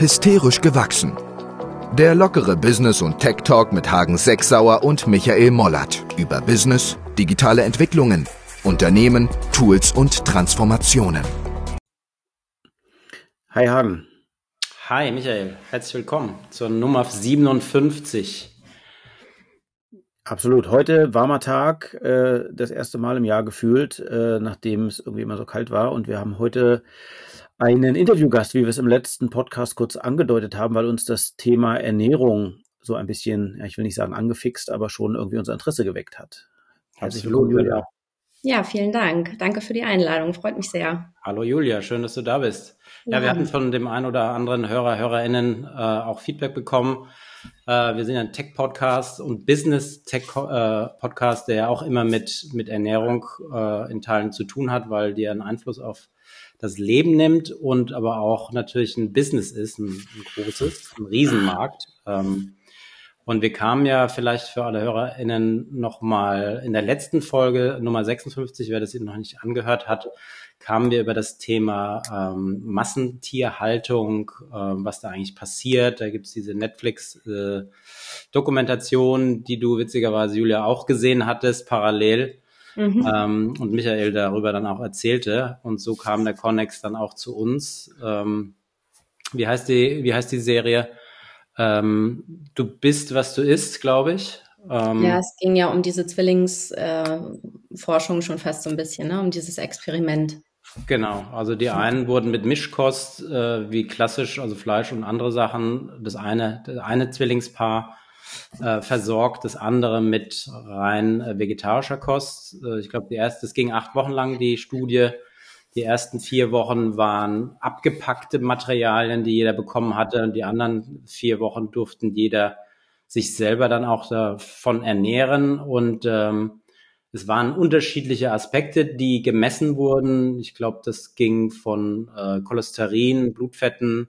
Hysterisch gewachsen. Der lockere Business- und Tech-Talk mit Hagen Sechsauer und Michael Mollert über Business, digitale Entwicklungen, Unternehmen, Tools und Transformationen. Hi Hagen. Hi Michael, herzlich willkommen zur Nummer 57. Absolut. Heute warmer Tag, äh, das erste Mal im Jahr gefühlt, äh, nachdem es irgendwie immer so kalt war. Und wir haben heute einen Interviewgast, wie wir es im letzten Podcast kurz angedeutet haben, weil uns das Thema Ernährung so ein bisschen, ja, ich will nicht sagen angefixt, aber schon irgendwie unser Interesse geweckt hat. Herzlich willkommen, Julia. Ja, vielen Dank. Danke für die Einladung. Freut mich sehr. Hallo Julia, schön, dass du da bist. Ja, ja wir hatten von dem einen oder anderen Hörer, Hörerinnen äh, auch Feedback bekommen. Äh, wir sind ein Tech-Podcast und Business-Tech-Podcast, der ja auch immer mit, mit Ernährung äh, in Teilen zu tun hat, weil die einen Einfluss auf das Leben nimmt und aber auch natürlich ein Business ist, ein, ein großes, ein Riesenmarkt. Ähm, und wir kamen ja vielleicht für alle HörerInnen nochmal in der letzten Folge, Nummer 56, wer das noch nicht angehört hat, kamen wir über das Thema ähm, Massentierhaltung, äh, was da eigentlich passiert. Da gibt's diese Netflix-Dokumentation, äh, die du witzigerweise, Julia, auch gesehen hattest, parallel mhm. ähm, und Michael darüber dann auch erzählte. Und so kam der Connex dann auch zu uns. Ähm, wie heißt die, wie heißt die Serie? Ähm, du bist, was du isst, glaube ich. Ähm, ja, es ging ja um diese Zwillingsforschung äh, schon fast so ein bisschen, ne? um dieses Experiment. Genau, also die einen wurden mit Mischkost, äh, wie klassisch, also Fleisch und andere Sachen, das eine, das eine Zwillingspaar äh, versorgt, das andere mit rein äh, vegetarischer Kost. Äh, ich glaube, die erste, es ging acht Wochen lang die Studie. Die ersten vier Wochen waren abgepackte Materialien, die jeder bekommen hatte, und die anderen vier Wochen durften jeder sich selber dann auch davon ernähren und ähm, es waren unterschiedliche Aspekte, die gemessen wurden. Ich glaube, das ging von äh, Cholesterin, Blutfetten,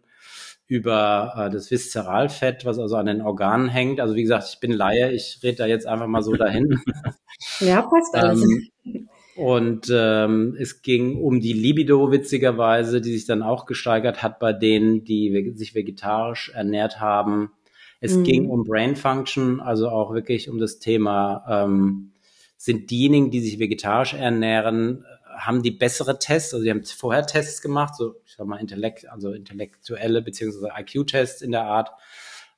über äh, das Viszeralfett, was also an den Organen hängt. Also wie gesagt, ich bin Laie, ich rede da jetzt einfach mal so dahin. ja, passt alles. Ähm, und ähm, es ging um die Libido witzigerweise, die sich dann auch gesteigert hat bei denen, die sich vegetarisch ernährt haben. Es mhm. ging um Brain Function, also auch wirklich um das Thema, ähm, sind diejenigen, die sich vegetarisch ernähren, haben die bessere Tests, also die haben vorher Tests gemacht, so ich sag mal Intellekt, also intellektuelle beziehungsweise IQ-Tests in der Art,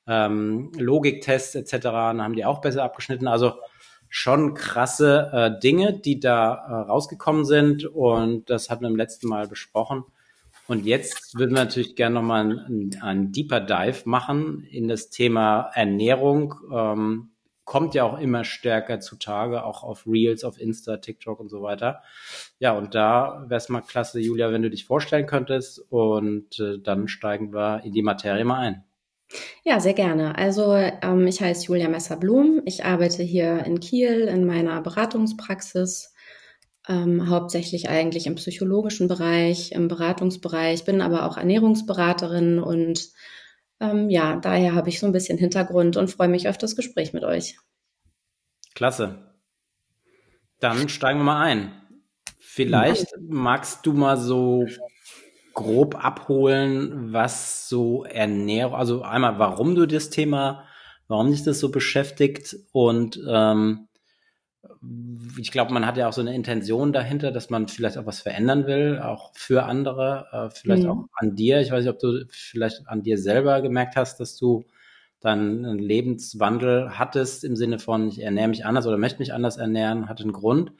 ähm, Logiktests etc. Dann haben die auch besser abgeschnitten. Also schon krasse äh, Dinge, die da äh, rausgekommen sind und das hatten wir im letzten Mal besprochen. Und jetzt würden wir natürlich gerne nochmal einen, Deeper Dive machen in das Thema Ernährung. Ähm, kommt ja auch immer stärker zutage, auch auf Reels, auf Insta, TikTok und so weiter. Ja, und da wäre es mal klasse, Julia, wenn du dich vorstellen könntest und äh, dann steigen wir in die Materie mal ein. Ja, sehr gerne. Also ähm, ich heiße Julia Messer-Blum. Ich arbeite hier in Kiel in meiner Beratungspraxis, ähm, hauptsächlich eigentlich im psychologischen Bereich, im Beratungsbereich, bin aber auch Ernährungsberaterin und ähm, ja, daher habe ich so ein bisschen Hintergrund und freue mich auf das Gespräch mit euch. Klasse. Dann steigen wir mal ein. Vielleicht magst du mal so grob abholen, was so Ernährung, also einmal, warum du das Thema, warum dich das so beschäftigt und ähm, ich glaube, man hat ja auch so eine Intention dahinter, dass man vielleicht auch was verändern will, auch für andere, äh, vielleicht mhm. auch an dir. Ich weiß nicht, ob du vielleicht an dir selber gemerkt hast, dass du dann einen Lebenswandel hattest im Sinne von, ich ernähre mich anders oder möchte mich anders ernähren, hatte einen Grund.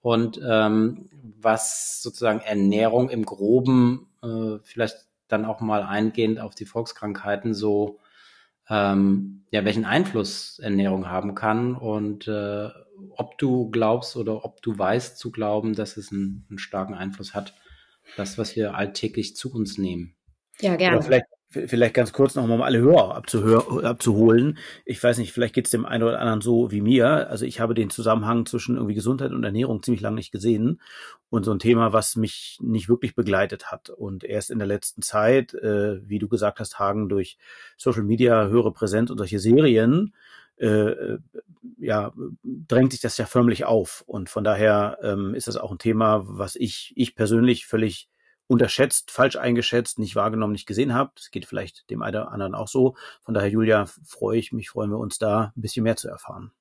Und ähm, was sozusagen Ernährung im Groben äh, vielleicht dann auch mal eingehend auf die Volkskrankheiten so ähm, ja, welchen Einfluss Ernährung haben kann und äh, ob du glaubst oder ob du weißt zu glauben, dass es einen, einen starken Einfluss hat, das, was wir alltäglich zu uns nehmen. Ja, gerne. Oder vielleicht vielleicht ganz kurz noch mal um alle Hörer abzuholen. Ich weiß nicht, vielleicht geht es dem einen oder anderen so wie mir. Also ich habe den Zusammenhang zwischen irgendwie Gesundheit und Ernährung ziemlich lange nicht gesehen und so ein Thema, was mich nicht wirklich begleitet hat. Und erst in der letzten Zeit, äh, wie du gesagt hast, Hagen, durch Social Media, höhere Präsenz und solche Serien, äh, ja, drängt sich das ja förmlich auf. Und von daher ähm, ist das auch ein Thema, was ich, ich persönlich völlig unterschätzt, falsch eingeschätzt, nicht wahrgenommen, nicht gesehen habe. Das geht vielleicht dem einen oder anderen auch so. Von daher, Julia, freue ich mich, freuen wir uns da ein bisschen mehr zu erfahren.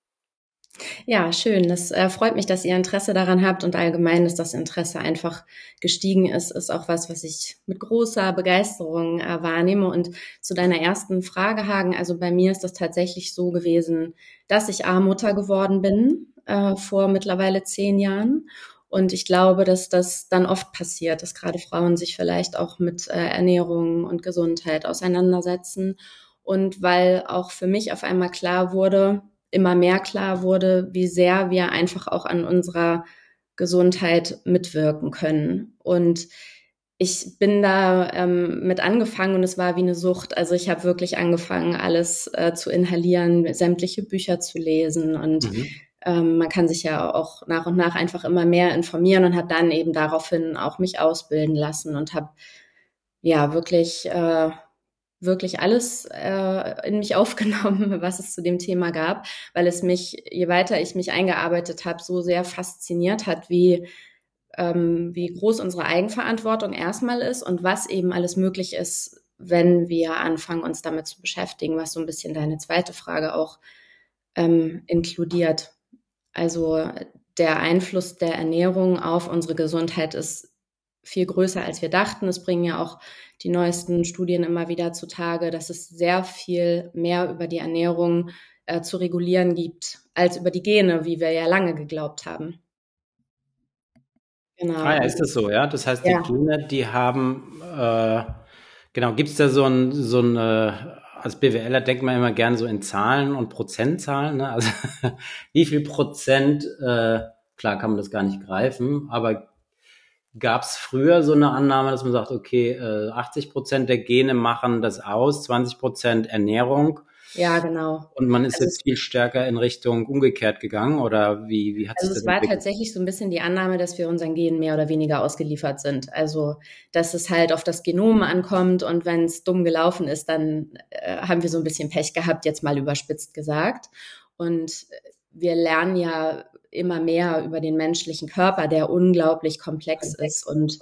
Ja, schön. Das äh, freut mich, dass ihr Interesse daran habt und allgemein, dass das Interesse einfach gestiegen ist, ist auch was, was ich mit großer Begeisterung äh, wahrnehme. Und zu deiner ersten Frage, Hagen, also bei mir ist das tatsächlich so gewesen, dass ich A-Mutter geworden bin äh, vor mittlerweile zehn Jahren. Und ich glaube, dass das dann oft passiert, dass gerade Frauen sich vielleicht auch mit äh, Ernährung und Gesundheit auseinandersetzen. Und weil auch für mich auf einmal klar wurde, immer mehr klar wurde, wie sehr wir einfach auch an unserer Gesundheit mitwirken können. Und ich bin da ähm, mit angefangen und es war wie eine Sucht. Also ich habe wirklich angefangen, alles äh, zu inhalieren, sämtliche Bücher zu lesen und mhm. ähm, man kann sich ja auch nach und nach einfach immer mehr informieren und hat dann eben daraufhin auch mich ausbilden lassen und habe ja wirklich äh, wirklich alles äh, in mich aufgenommen, was es zu dem Thema gab, weil es mich, je weiter ich mich eingearbeitet habe, so sehr fasziniert hat, wie, ähm, wie groß unsere Eigenverantwortung erstmal ist und was eben alles möglich ist, wenn wir anfangen, uns damit zu beschäftigen, was so ein bisschen deine zweite Frage auch ähm, inkludiert. Also der Einfluss der Ernährung auf unsere Gesundheit ist viel größer, als wir dachten. Es bringen ja auch die neuesten Studien immer wieder zutage, dass es sehr viel mehr über die Ernährung äh, zu regulieren gibt, als über die Gene, wie wir ja lange geglaubt haben. Genau. Ah ja, ist das so, ja? Das heißt, die ja. Gene, die haben, äh, genau, gibt es da so ein, so ein äh, als BWLer denkt man immer gern so in Zahlen und Prozentzahlen. Ne? Also wie viel Prozent, äh, klar kann man das gar nicht greifen, aber Gab es früher so eine Annahme, dass man sagt, okay, äh, 80 Prozent der Gene machen das aus, 20 Prozent Ernährung? Ja, genau. Und man ist also jetzt viel stärker in Richtung umgekehrt gegangen oder wie, wie hat also sich das es war entwickelt? tatsächlich so ein bisschen die Annahme, dass wir unseren Genen mehr oder weniger ausgeliefert sind. Also, dass es halt auf das Genom ankommt und wenn es dumm gelaufen ist, dann äh, haben wir so ein bisschen Pech gehabt, jetzt mal überspitzt gesagt. Und wir lernen ja immer mehr über den menschlichen Körper, der unglaublich komplex ist. Und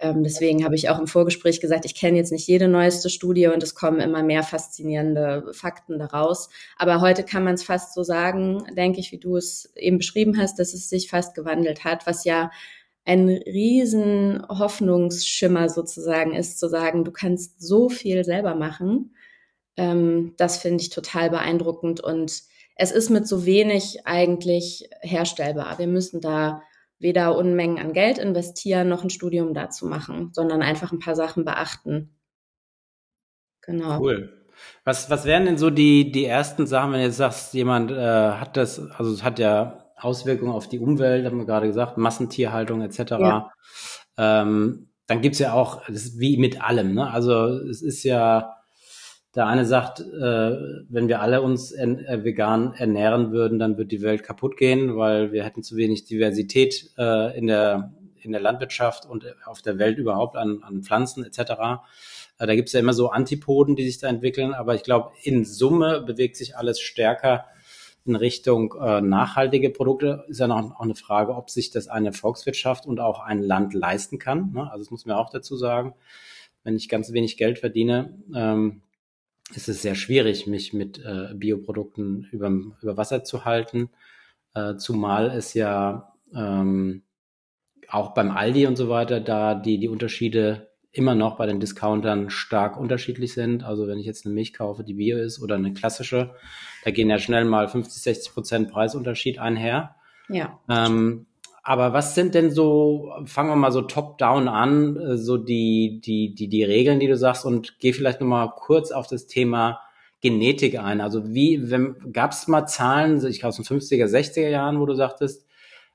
ähm, deswegen habe ich auch im Vorgespräch gesagt, ich kenne jetzt nicht jede neueste Studie und es kommen immer mehr faszinierende Fakten daraus. Aber heute kann man es fast so sagen, denke ich, wie du es eben beschrieben hast, dass es sich fast gewandelt hat, was ja ein riesen Hoffnungsschimmer sozusagen ist, zu sagen, du kannst so viel selber machen. Ähm, das finde ich total beeindruckend und es ist mit so wenig eigentlich herstellbar. Wir müssen da weder Unmengen an Geld investieren, noch ein Studium dazu machen, sondern einfach ein paar Sachen beachten. Genau. Cool. Was, was wären denn so die, die ersten Sachen, wenn du jetzt sagst, jemand äh, hat das, also es hat ja Auswirkungen auf die Umwelt, haben wir gerade gesagt, Massentierhaltung etc. Ja. Ähm, dann gibt's ja auch, das ist wie mit allem, ne? Also es ist ja, der eine sagt, äh, wenn wir alle uns äh, vegan ernähren würden, dann wird die Welt kaputt gehen, weil wir hätten zu wenig Diversität äh, in, der, in der Landwirtschaft und auf der Welt überhaupt an, an Pflanzen etc. Äh, da gibt es ja immer so Antipoden, die sich da entwickeln, aber ich glaube, in Summe bewegt sich alles stärker in Richtung äh, nachhaltige Produkte. Ist ja noch auch eine Frage, ob sich das eine Volkswirtschaft und auch ein Land leisten kann. Ne? Also das muss man auch dazu sagen. Wenn ich ganz wenig Geld verdiene, ähm, ist es sehr schwierig, mich mit äh, Bioprodukten über, über Wasser zu halten, äh, zumal es ja ähm, auch beim Aldi und so weiter da die, die Unterschiede immer noch bei den Discountern stark unterschiedlich sind. Also wenn ich jetzt eine Milch kaufe, die Bio ist oder eine klassische, da gehen ja schnell mal 50, 60 Prozent Preisunterschied einher. Ja. Ähm, aber was sind denn so, fangen wir mal so top-down an, äh, so die, die, die, die Regeln, die du sagst und geh vielleicht nochmal kurz auf das Thema Genetik ein. Also wie, gab es mal Zahlen, ich glaube aus den 50er, 60er Jahren, wo du sagtest,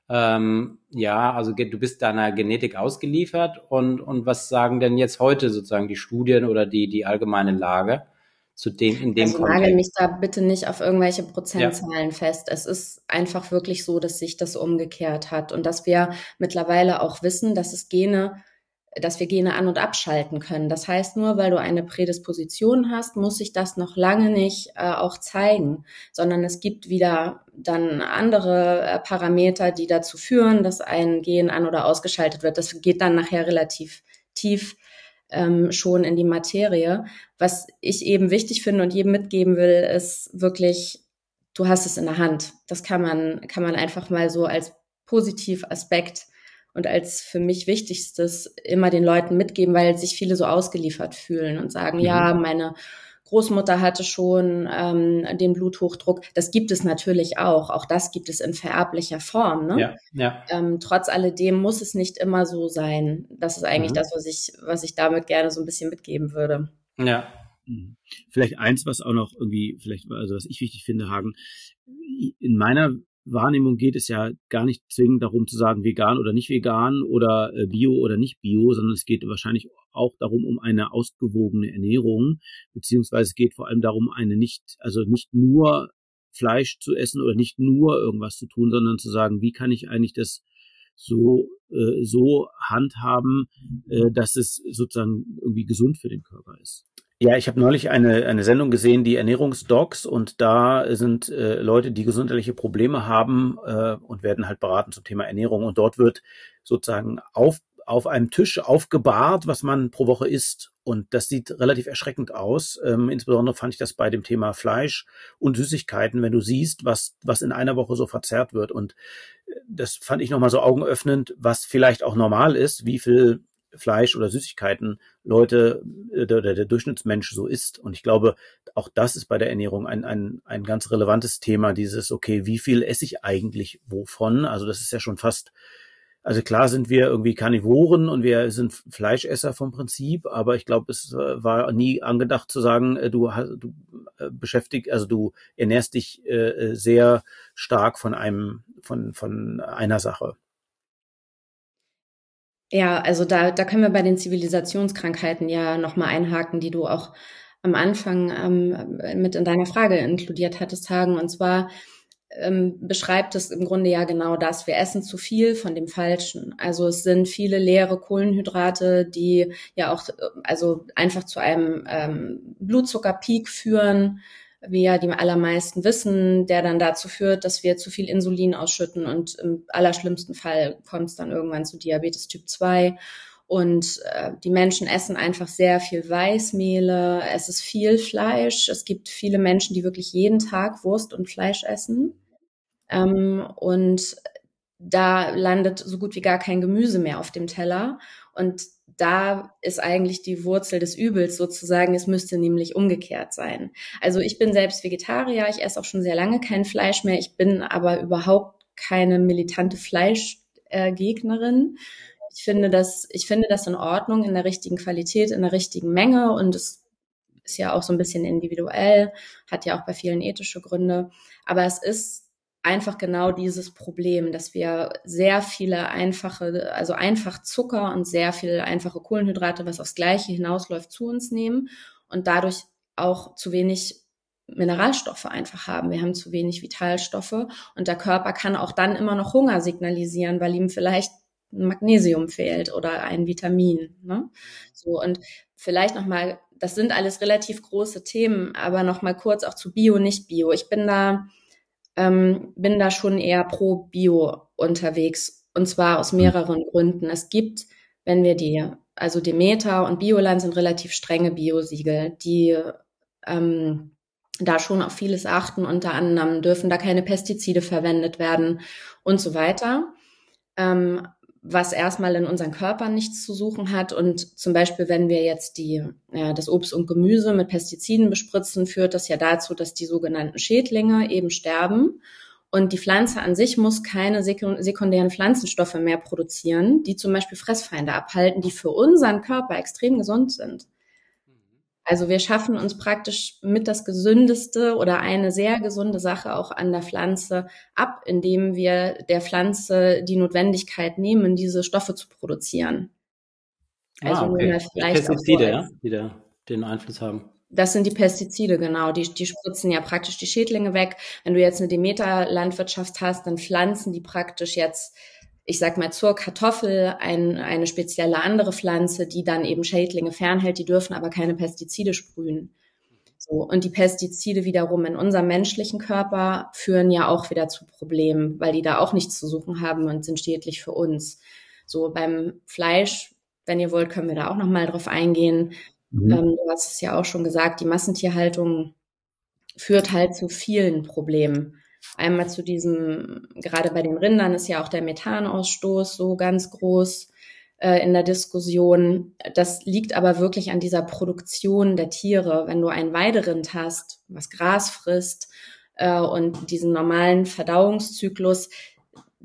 ähm, ja, also du bist deiner Genetik ausgeliefert und, und was sagen denn jetzt heute sozusagen die Studien oder die, die allgemeine Lage? Zu dem, in dem also Kontext. nagel mich da bitte nicht auf irgendwelche Prozentzahlen ja. fest. Es ist einfach wirklich so, dass sich das umgekehrt hat und dass wir mittlerweile auch wissen, dass es Gene, dass wir Gene an- und abschalten können. Das heißt, nur weil du eine Prädisposition hast, muss sich das noch lange nicht äh, auch zeigen, sondern es gibt wieder dann andere äh, Parameter, die dazu führen, dass ein Gen an- oder ausgeschaltet wird. Das geht dann nachher relativ tief ähm, schon in die Materie. Was ich eben wichtig finde und jedem mitgeben will, ist wirklich, du hast es in der Hand. Das kann man, kann man einfach mal so als Positivaspekt und als für mich wichtigstes immer den Leuten mitgeben, weil sich viele so ausgeliefert fühlen und sagen, mhm. ja, meine Großmutter hatte schon ähm, den Bluthochdruck. Das gibt es natürlich auch. Auch das gibt es in vererblicher Form. Ne? Ja, ja. Ähm, trotz alledem muss es nicht immer so sein. Das ist eigentlich mhm. das, was ich, was ich damit gerne so ein bisschen mitgeben würde. Ja. Mhm. Vielleicht eins, was auch noch irgendwie, vielleicht, also was ich wichtig finde, Hagen, in meiner Wahrnehmung geht es ja gar nicht zwingend darum zu sagen, vegan oder nicht vegan oder äh, bio oder nicht bio, sondern es geht wahrscheinlich auch darum, um eine ausgewogene Ernährung, beziehungsweise es geht vor allem darum, eine nicht, also nicht nur Fleisch zu essen oder nicht nur irgendwas zu tun, sondern zu sagen, wie kann ich eigentlich das so, äh, so handhaben, äh, dass es sozusagen irgendwie gesund für den Körper ist. Ja, ich habe neulich eine, eine Sendung gesehen, die Ernährungsdocs, und da sind äh, Leute, die gesundheitliche Probleme haben äh, und werden halt beraten zum Thema Ernährung. Und dort wird sozusagen auf, auf einem Tisch aufgebahrt, was man pro Woche isst. Und das sieht relativ erschreckend aus. Ähm, insbesondere fand ich das bei dem Thema Fleisch und Süßigkeiten, wenn du siehst, was, was in einer Woche so verzehrt wird. Und äh, das fand ich nochmal so augenöffnend, was vielleicht auch normal ist, wie viel Fleisch oder Süßigkeiten Leute, äh, der, der Durchschnittsmensch so isst. Und ich glaube, auch das ist bei der Ernährung ein, ein, ein ganz relevantes Thema, dieses, okay, wie viel esse ich eigentlich wovon? Also das ist ja schon fast, also klar sind wir irgendwie Karnivoren und wir sind Fleischesser vom Prinzip, aber ich glaube, es äh, war nie angedacht zu sagen, äh, du, du beschäftigt, also du ernährst dich sehr stark von einem, von, von einer Sache. Ja, also da, da können wir bei den Zivilisationskrankheiten ja nochmal einhaken, die du auch am Anfang ähm, mit in deiner Frage inkludiert hattest, Hagen. Und zwar ähm, beschreibt es im Grunde ja genau das. Wir essen zu viel von dem Falschen. Also es sind viele leere Kohlenhydrate, die ja auch also einfach zu einem ähm, Blutzuckerpeak führen wie ja die allermeisten wissen, der dann dazu führt, dass wir zu viel Insulin ausschütten und im allerschlimmsten Fall kommt es dann irgendwann zu Diabetes Typ 2. Und äh, die Menschen essen einfach sehr viel Weißmehle, es ist viel Fleisch. Es gibt viele Menschen, die wirklich jeden Tag Wurst und Fleisch essen. Ähm, und da landet so gut wie gar kein Gemüse mehr auf dem Teller. Und da ist eigentlich die Wurzel des Übels sozusagen. Es müsste nämlich umgekehrt sein. Also ich bin selbst Vegetarier. Ich esse auch schon sehr lange kein Fleisch mehr. Ich bin aber überhaupt keine militante Fleischgegnerin. ich finde das, ich finde das in Ordnung, in der richtigen Qualität, in der richtigen Menge und es ist ja auch so ein bisschen individuell, hat ja auch bei vielen ethische Gründe. Aber es ist einfach genau dieses Problem, dass wir sehr viele einfache, also einfach Zucker und sehr viel einfache Kohlenhydrate, was aufs Gleiche hinausläuft, zu uns nehmen und dadurch auch zu wenig Mineralstoffe einfach haben. Wir haben zu wenig Vitalstoffe und der Körper kann auch dann immer noch Hunger signalisieren, weil ihm vielleicht Magnesium fehlt oder ein Vitamin. Ne? So und vielleicht noch mal, das sind alles relativ große Themen, aber noch mal kurz auch zu Bio, nicht Bio. Ich bin da ähm, bin da schon eher pro Bio unterwegs. Und zwar aus hm. mehreren Gründen. Es gibt, wenn wir die, also Demeter und Bioland sind relativ strenge Biosiegel, die ähm, da schon auf vieles achten. Unter anderem dürfen da keine Pestizide verwendet werden und so weiter. Ähm, was erstmal in unseren Körpern nichts zu suchen hat. Und zum Beispiel, wenn wir jetzt die, ja, das Obst und Gemüse mit Pestiziden bespritzen, führt das ja dazu, dass die sogenannten Schädlinge eben sterben. Und die Pflanze an sich muss keine sekundären Pflanzenstoffe mehr produzieren, die zum Beispiel Fressfeinde abhalten, die für unseren Körper extrem gesund sind. Also wir schaffen uns praktisch mit das Gesündeste oder eine sehr gesunde Sache auch an der Pflanze ab, indem wir der Pflanze die Notwendigkeit nehmen, diese Stoffe zu produzieren. Ah, also ah, okay. vielleicht Pestizide, ja, die da den Einfluss haben. Das sind die Pestizide, genau. Die, die spritzen ja praktisch die Schädlinge weg. Wenn du jetzt eine Demeter-Landwirtschaft hast, dann pflanzen die praktisch jetzt ich sag mal, zur Kartoffel ein, eine spezielle andere Pflanze, die dann eben Schädlinge fernhält, die dürfen aber keine Pestizide sprühen. So, und die Pestizide wiederum in unserem menschlichen Körper führen ja auch wieder zu Problemen, weil die da auch nichts zu suchen haben und sind schädlich für uns. So beim Fleisch Wenn ihr wollt, können wir da auch noch mal drauf eingehen. Mhm. Ähm, du hast es ja auch schon gesagt, die Massentierhaltung führt halt zu vielen Problemen. Einmal zu diesem, gerade bei den Rindern ist ja auch der Methanausstoß so ganz groß äh, in der Diskussion. Das liegt aber wirklich an dieser Produktion der Tiere. Wenn du ein Weiderind hast, was Gras frisst äh, und diesen normalen Verdauungszyklus,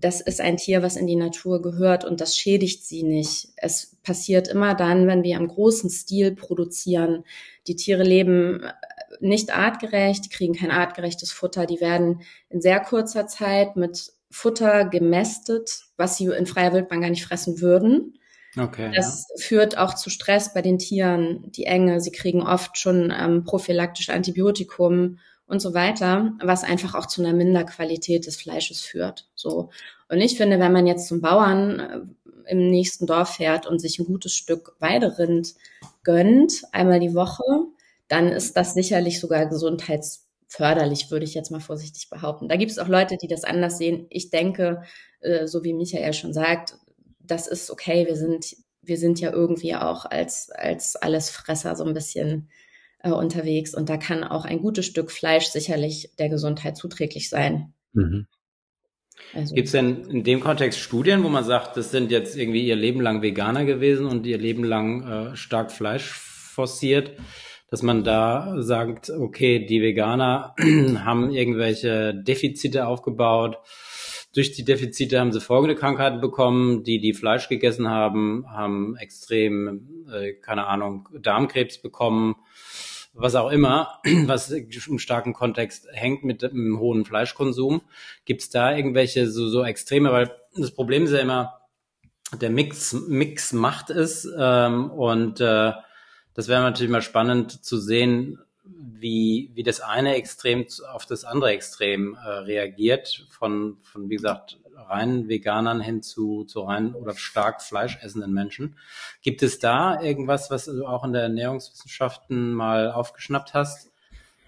das ist ein Tier, was in die Natur gehört und das schädigt sie nicht. Es passiert immer dann, wenn wir im großen Stil produzieren. Die Tiere leben äh, nicht artgerecht, die kriegen kein artgerechtes Futter, die werden in sehr kurzer Zeit mit Futter gemästet, was sie in freier Wildbahn gar nicht fressen würden. Okay, das ja. führt auch zu Stress bei den Tieren, die Enge. Sie kriegen oft schon ähm, prophylaktisch Antibiotikum und so weiter, was einfach auch zu einer Minderqualität des Fleisches führt. So. Und ich finde, wenn man jetzt zum Bauern äh, im nächsten Dorf fährt und sich ein gutes Stück Weiderind gönnt, einmal die Woche, dann ist das sicherlich sogar gesundheitsförderlich, würde ich jetzt mal vorsichtig behaupten. Da gibt es auch Leute, die das anders sehen. Ich denke, äh, so wie Michael schon sagt, das ist okay. Wir sind, wir sind ja irgendwie auch als, als Allesfresser so ein bisschen äh, unterwegs und da kann auch ein gutes Stück Fleisch sicherlich der Gesundheit zuträglich sein. Mhm. Also. Gibt es denn in dem Kontext Studien, wo man sagt, das sind jetzt irgendwie ihr Leben lang Veganer gewesen und ihr Leben lang äh, stark Fleisch forciert, dass man da sagt, okay, die Veganer haben irgendwelche Defizite aufgebaut. Durch die Defizite haben sie folgende Krankheiten bekommen. Die, die Fleisch gegessen haben, haben extrem, äh, keine Ahnung, Darmkrebs bekommen was auch immer, was im starken Kontext hängt mit dem hohen Fleischkonsum. Gibt es da irgendwelche so, so Extreme? Weil das Problem ist ja immer, der Mix, Mix macht es ähm, und äh, das wäre natürlich mal spannend zu sehen, wie, wie das eine Extrem auf das andere Extrem äh, reagiert, von, von, wie gesagt, rein Veganern hin zu, zu rein oder stark fleischessenden Menschen. Gibt es da irgendwas, was du auch in der Ernährungswissenschaften mal aufgeschnappt hast,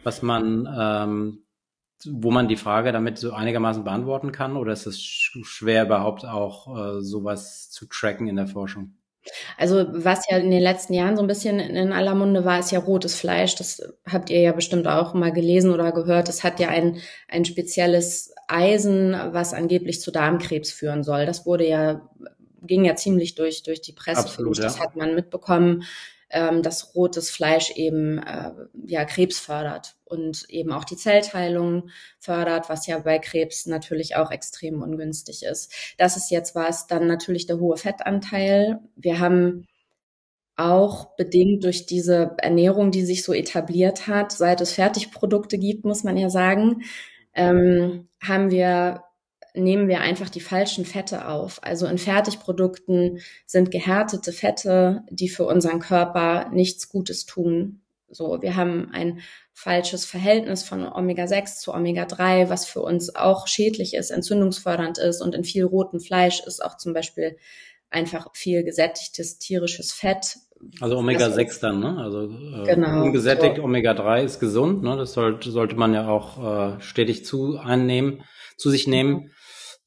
was man, ähm, wo man die Frage damit so einigermaßen beantworten kann? Oder ist es schwer überhaupt auch äh, sowas zu tracken in der Forschung? Also was ja in den letzten Jahren so ein bisschen in aller Munde war, ist ja rotes Fleisch. Das habt ihr ja bestimmt auch mal gelesen oder gehört. Es hat ja ein, ein spezielles Eisen, was angeblich zu Darmkrebs führen soll. Das wurde ja, ging ja ziemlich durch, durch die Presse. Absolut, ja. Das hat man mitbekommen ähm, dass rotes Fleisch eben äh, ja Krebs fördert und eben auch die Zellteilung fördert, was ja bei Krebs natürlich auch extrem ungünstig ist. Das ist jetzt was, dann natürlich der hohe Fettanteil. Wir haben auch bedingt durch diese Ernährung, die sich so etabliert hat, seit es Fertigprodukte gibt, muss man ja sagen, ähm, haben wir nehmen wir einfach die falschen Fette auf. Also in Fertigprodukten sind gehärtete Fette, die für unseren Körper nichts Gutes tun. So, wir haben ein falsches Verhältnis von Omega-6 zu Omega-3, was für uns auch schädlich ist, entzündungsfördernd ist. Und in viel rotem Fleisch ist auch zum Beispiel einfach viel gesättigtes tierisches Fett. Also Omega-6 dann, ne? Also äh, genau, ungesättigt so. Omega-3 ist gesund, ne? Das sollte, sollte man ja auch äh, stetig zu einnehmen, zu sich nehmen.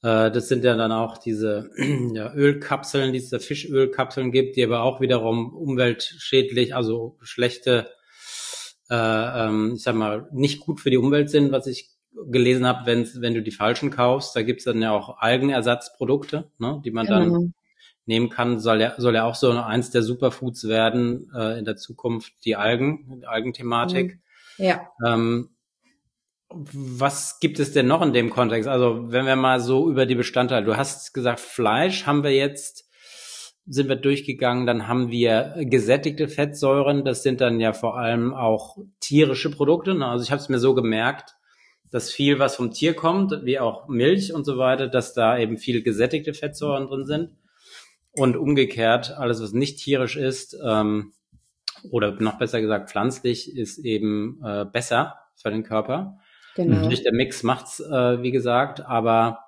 Äh, das sind ja dann auch diese ja, Ölkapseln, die es da Fischölkapseln gibt, die aber auch wiederum umweltschädlich, also schlechte, äh, ähm, ich sag mal, nicht gut für die Umwelt sind, was ich gelesen habe, wenn, wenn du die falschen kaufst. Da gibt's dann ja auch Algenersatzprodukte, ne, die man dann genau. nehmen kann. Soll ja, soll ja auch so eins der Superfoods werden äh, in der Zukunft, die Algen, die Algenthematik. Ja. Ähm, was gibt es denn noch in dem Kontext? Also, wenn wir mal so über die Bestandteile, du hast gesagt, Fleisch haben wir jetzt, sind wir durchgegangen, dann haben wir gesättigte Fettsäuren, das sind dann ja vor allem auch tierische Produkte. Ne? Also ich habe es mir so gemerkt, dass viel, was vom Tier kommt, wie auch Milch und so weiter, dass da eben viel gesättigte Fettsäuren drin sind. Und umgekehrt, alles, was nicht tierisch ist, ähm, oder noch besser gesagt pflanzlich, ist eben äh, besser für den Körper. Genau. Natürlich, der Mix macht's, äh, wie gesagt, aber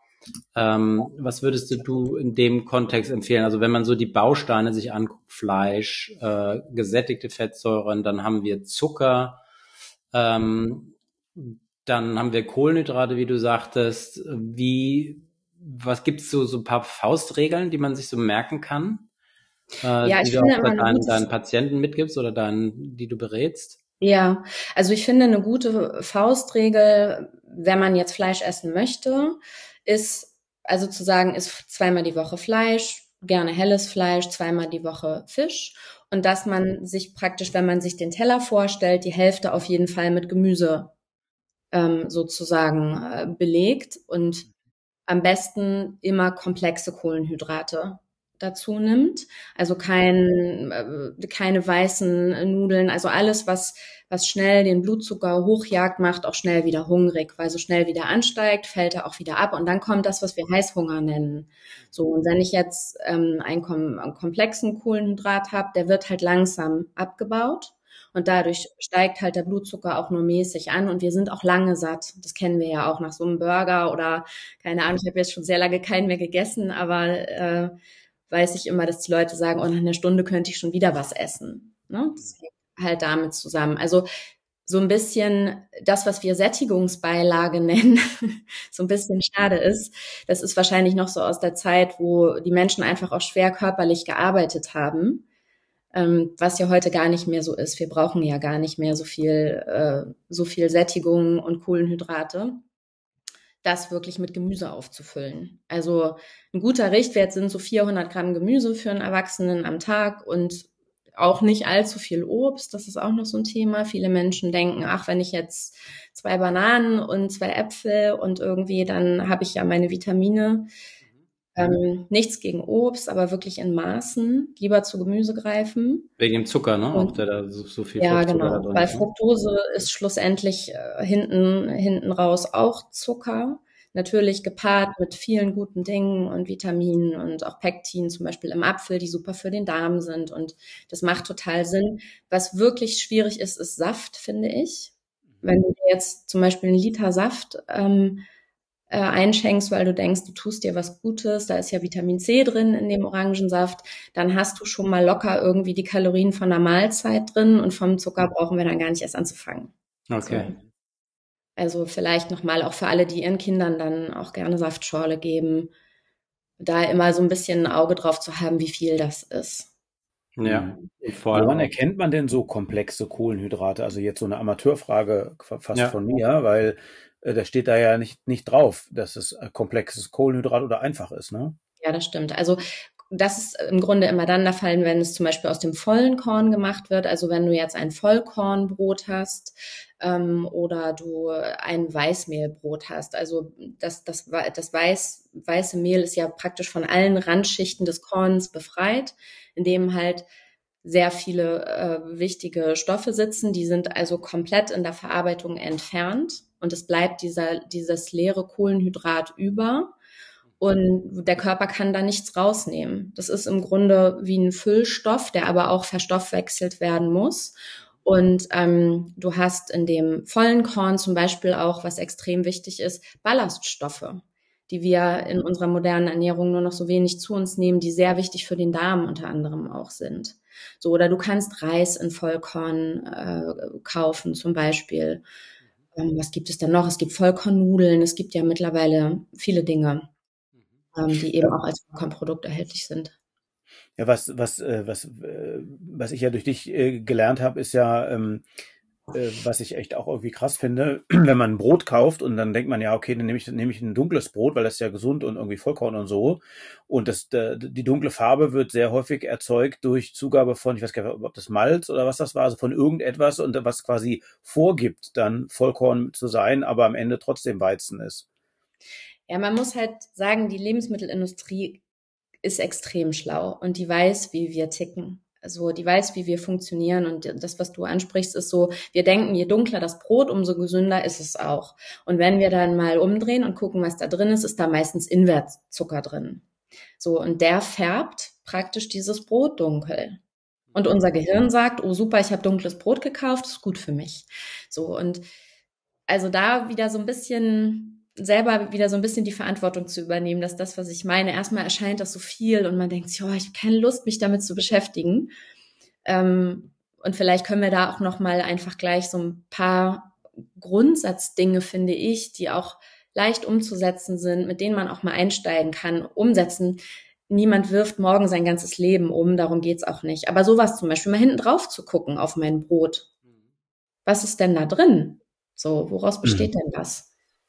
ähm, was würdest du in dem Kontext empfehlen? Also wenn man so die Bausteine sich anguckt, Fleisch, äh, gesättigte Fettsäuren, dann haben wir Zucker, ähm, dann haben wir Kohlenhydrate, wie du sagtest. Wie, was gibt's so, so ein paar Faustregeln, die man sich so merken kann? äh, ja, die du auch deinen, deinen Patienten mitgibst oder deinen, die du berätst? Ja, also ich finde eine gute Faustregel, wenn man jetzt Fleisch essen möchte, ist also zu sagen, ist zweimal die Woche Fleisch, gerne helles Fleisch, zweimal die Woche Fisch. Und dass man sich praktisch, wenn man sich den Teller vorstellt, die Hälfte auf jeden Fall mit Gemüse ähm, sozusagen äh, belegt und am besten immer komplexe Kohlenhydrate dazu nimmt. Also kein, äh, keine weißen Nudeln, also alles, was, was schnell den Blutzucker hochjagt, macht auch schnell wieder hungrig, weil so schnell wieder ansteigt, fällt er auch wieder ab und dann kommt das, was wir Heißhunger nennen. So, und wenn ich jetzt ähm, einen, kom einen komplexen Kohlenhydrat habe, der wird halt langsam abgebaut. Und dadurch steigt halt der Blutzucker auch nur mäßig an und wir sind auch lange satt. Das kennen wir ja auch nach so einem Burger oder keine Ahnung, ich habe jetzt schon sehr lange keinen mehr gegessen, aber äh, weiß ich immer, dass die Leute sagen, oh, nach einer Stunde könnte ich schon wieder was essen. Ne? Das hängt halt damit zusammen. Also so ein bisschen das, was wir Sättigungsbeilage nennen, so ein bisschen schade ist. Das ist wahrscheinlich noch so aus der Zeit, wo die Menschen einfach auch schwer körperlich gearbeitet haben, ähm, was ja heute gar nicht mehr so ist. Wir brauchen ja gar nicht mehr so viel, äh, so viel Sättigung und Kohlenhydrate das wirklich mit Gemüse aufzufüllen. Also ein guter Richtwert sind so 400 Gramm Gemüse für einen Erwachsenen am Tag und auch nicht allzu viel Obst. Das ist auch noch so ein Thema. Viele Menschen denken, ach, wenn ich jetzt zwei Bananen und zwei Äpfel und irgendwie, dann habe ich ja meine Vitamine. Ähm, nichts gegen Obst, aber wirklich in Maßen. Lieber zu Gemüse greifen. Wegen dem Zucker, ne? Und, der da so, so viel ja, genau. Drin, Weil ne? Fructose ist schlussendlich äh, hinten, hinten raus auch Zucker. Natürlich gepaart mit vielen guten Dingen und Vitaminen und auch Pektin zum Beispiel im Apfel, die super für den Darm sind. Und das macht total Sinn. Was wirklich schwierig ist, ist Saft, finde ich. Wenn du jetzt zum Beispiel einen Liter Saft ähm, äh, einschenkst, weil du denkst, du tust dir was Gutes, da ist ja Vitamin C drin in dem Orangensaft, dann hast du schon mal locker irgendwie die Kalorien von der Mahlzeit drin und vom Zucker brauchen wir dann gar nicht erst anzufangen. Okay. So. Also vielleicht nochmal auch für alle, die ihren Kindern dann auch gerne Saftschorle geben, da immer so ein bisschen ein Auge drauf zu haben, wie viel das ist. Ja. Vor allem, Woran erkennt man denn so komplexe Kohlenhydrate? Also jetzt so eine Amateurfrage fast ja. von mir, weil äh, da steht da ja nicht, nicht drauf, dass es komplexes Kohlenhydrat oder einfach ist, ne? Ja, das stimmt. Also das ist im Grunde immer dann der Fall, wenn es zum Beispiel aus dem vollen Korn gemacht wird. Also wenn du jetzt ein Vollkornbrot hast ähm, oder du ein Weißmehlbrot hast. Also das, das, das Weiß, weiße Mehl ist ja praktisch von allen Randschichten des Korns befreit, indem halt sehr viele äh, wichtige Stoffe sitzen. Die sind also komplett in der Verarbeitung entfernt und es bleibt dieser, dieses leere Kohlenhydrat über. Und der Körper kann da nichts rausnehmen. Das ist im Grunde wie ein Füllstoff, der aber auch verstoffwechselt werden muss. Und ähm, du hast in dem vollen Korn zum Beispiel auch, was extrem wichtig ist, Ballaststoffe, die wir in unserer modernen Ernährung nur noch so wenig zu uns nehmen, die sehr wichtig für den Darm unter anderem auch sind. So, oder du kannst Reis in Vollkorn äh, kaufen zum Beispiel. Ähm, was gibt es denn noch? Es gibt Vollkornnudeln, es gibt ja mittlerweile viele Dinge, ähm, die eben auch als Vollkornprodukt erhältlich sind. Ja, was, was, äh, was, äh, was ich ja durch dich äh, gelernt habe, ist ja, ähm, äh, was ich echt auch irgendwie krass finde, wenn man ein Brot kauft und dann denkt man ja, okay, dann nehme ich, nehme ich ein dunkles Brot, weil das ist ja gesund und irgendwie Vollkorn und so. Und das, die dunkle Farbe wird sehr häufig erzeugt durch Zugabe von, ich weiß gar nicht, ob das Malz oder was das war, also von irgendetwas und was quasi vorgibt, dann Vollkorn zu sein, aber am Ende trotzdem Weizen ist. Ja, man muss halt sagen, die Lebensmittelindustrie ist extrem schlau und die weiß, wie wir ticken. Also die weiß, wie wir funktionieren und das, was du ansprichst, ist so, wir denken, je dunkler das Brot, umso gesünder ist es auch. Und wenn wir dann mal umdrehen und gucken, was da drin ist, ist da meistens Invertzucker drin. So, und der färbt praktisch dieses Brot dunkel. Und unser Gehirn sagt, oh super, ich habe dunkles Brot gekauft, ist gut für mich. So, und also da wieder so ein bisschen selber wieder so ein bisschen die Verantwortung zu übernehmen, dass das, was ich meine, erstmal erscheint das so viel und man denkt sich, oh, ich habe keine Lust, mich damit zu beschäftigen. Ähm, und vielleicht können wir da auch noch mal einfach gleich so ein paar Grundsatzdinge, finde ich, die auch leicht umzusetzen sind, mit denen man auch mal einsteigen kann, umsetzen. niemand wirft morgen sein ganzes Leben um, darum geht's auch nicht. Aber sowas zum Beispiel, mal hinten drauf zu gucken auf mein Brot. Was ist denn da drin? So, woraus besteht mhm. denn das?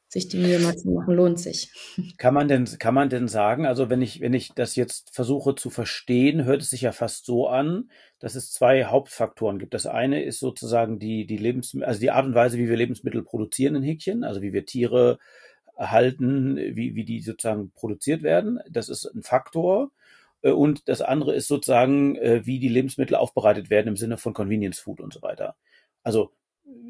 Sich die Mühe mal zu machen, lohnt sich. Kann man denn, kann man denn sagen, also wenn ich, wenn ich das jetzt versuche zu verstehen, hört es sich ja fast so an, dass es zwei Hauptfaktoren gibt. Das eine ist sozusagen die, die Lebensmittel, also die Art und Weise, wie wir Lebensmittel produzieren in Häkchen, also wie wir Tiere halten, wie, wie die sozusagen produziert werden. Das ist ein Faktor. Äh, und das andere ist sozusagen, äh, wie die Lebensmittel aufbereitet werden im Sinne von Convenience Food und so weiter. Also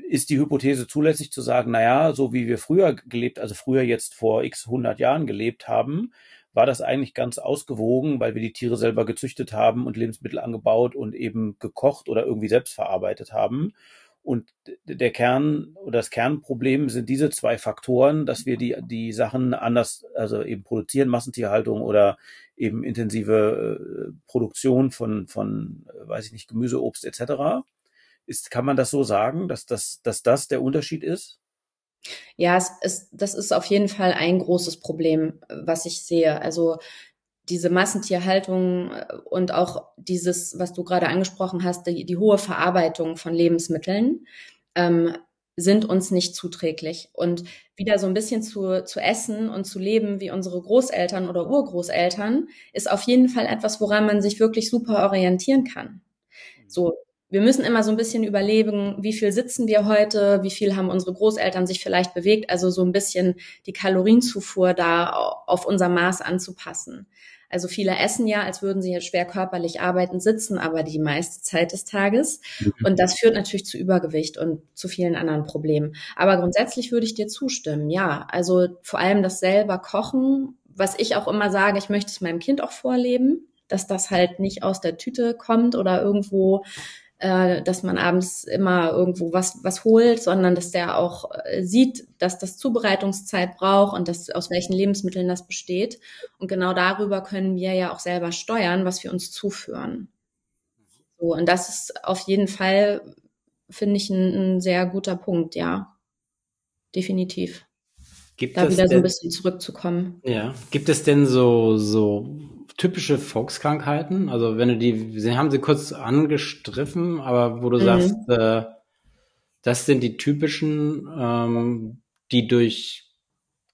ist die Hypothese zulässig zu sagen, naja, so wie wir früher gelebt, also früher jetzt vor x 100 Jahren gelebt haben, war das eigentlich ganz ausgewogen, weil wir die Tiere selber gezüchtet haben und Lebensmittel angebaut und eben gekocht oder irgendwie selbst verarbeitet haben. Und der Kern oder das Kernproblem sind diese zwei Faktoren, dass wir die, die Sachen anders, also eben produzieren, Massentierhaltung oder eben intensive äh, Produktion von, von, äh, weiß ich nicht, Gemüse, Obst etc. Ist, kann man das so sagen, dass das, dass das der Unterschied ist? Ja, es ist, das ist auf jeden Fall ein großes Problem, was ich sehe. Also diese Massentierhaltung äh, und auch dieses, was du gerade angesprochen hast, die, die hohe Verarbeitung von Lebensmitteln ähm, sind uns nicht zuträglich. Und wieder so ein bisschen zu, zu essen und zu leben wie unsere Großeltern oder Urgroßeltern ist auf jeden Fall etwas, woran man sich wirklich super orientieren kann. So, wir müssen immer so ein bisschen überlegen, wie viel sitzen wir heute, wie viel haben unsere Großeltern sich vielleicht bewegt, also so ein bisschen die Kalorienzufuhr da auf unser Maß anzupassen. Also viele essen ja, als würden sie jetzt schwer körperlich arbeiten, sitzen aber die meiste Zeit des Tages. Mhm. Und das führt natürlich zu Übergewicht und zu vielen anderen Problemen. Aber grundsätzlich würde ich dir zustimmen. Ja, also vor allem das selber Kochen, was ich auch immer sage, ich möchte es meinem Kind auch vorleben, dass das halt nicht aus der Tüte kommt oder irgendwo äh, dass man abends immer irgendwo was, was holt, sondern dass der auch äh, sieht, dass das Zubereitungszeit braucht und dass, aus welchen Lebensmitteln das besteht. Und genau darüber können wir ja auch selber steuern, was wir uns zuführen. So, und das ist auf jeden Fall, finde ich, ein, ein sehr guter Punkt, ja. Definitiv. Gibt da wieder denn, so ein bisschen zurückzukommen. Ja. Gibt es denn so, so typische Volkskrankheiten? Also wenn du die, sie haben sie kurz angestriffen, aber wo du mhm. sagst, äh, das sind die typischen, ähm, die durch,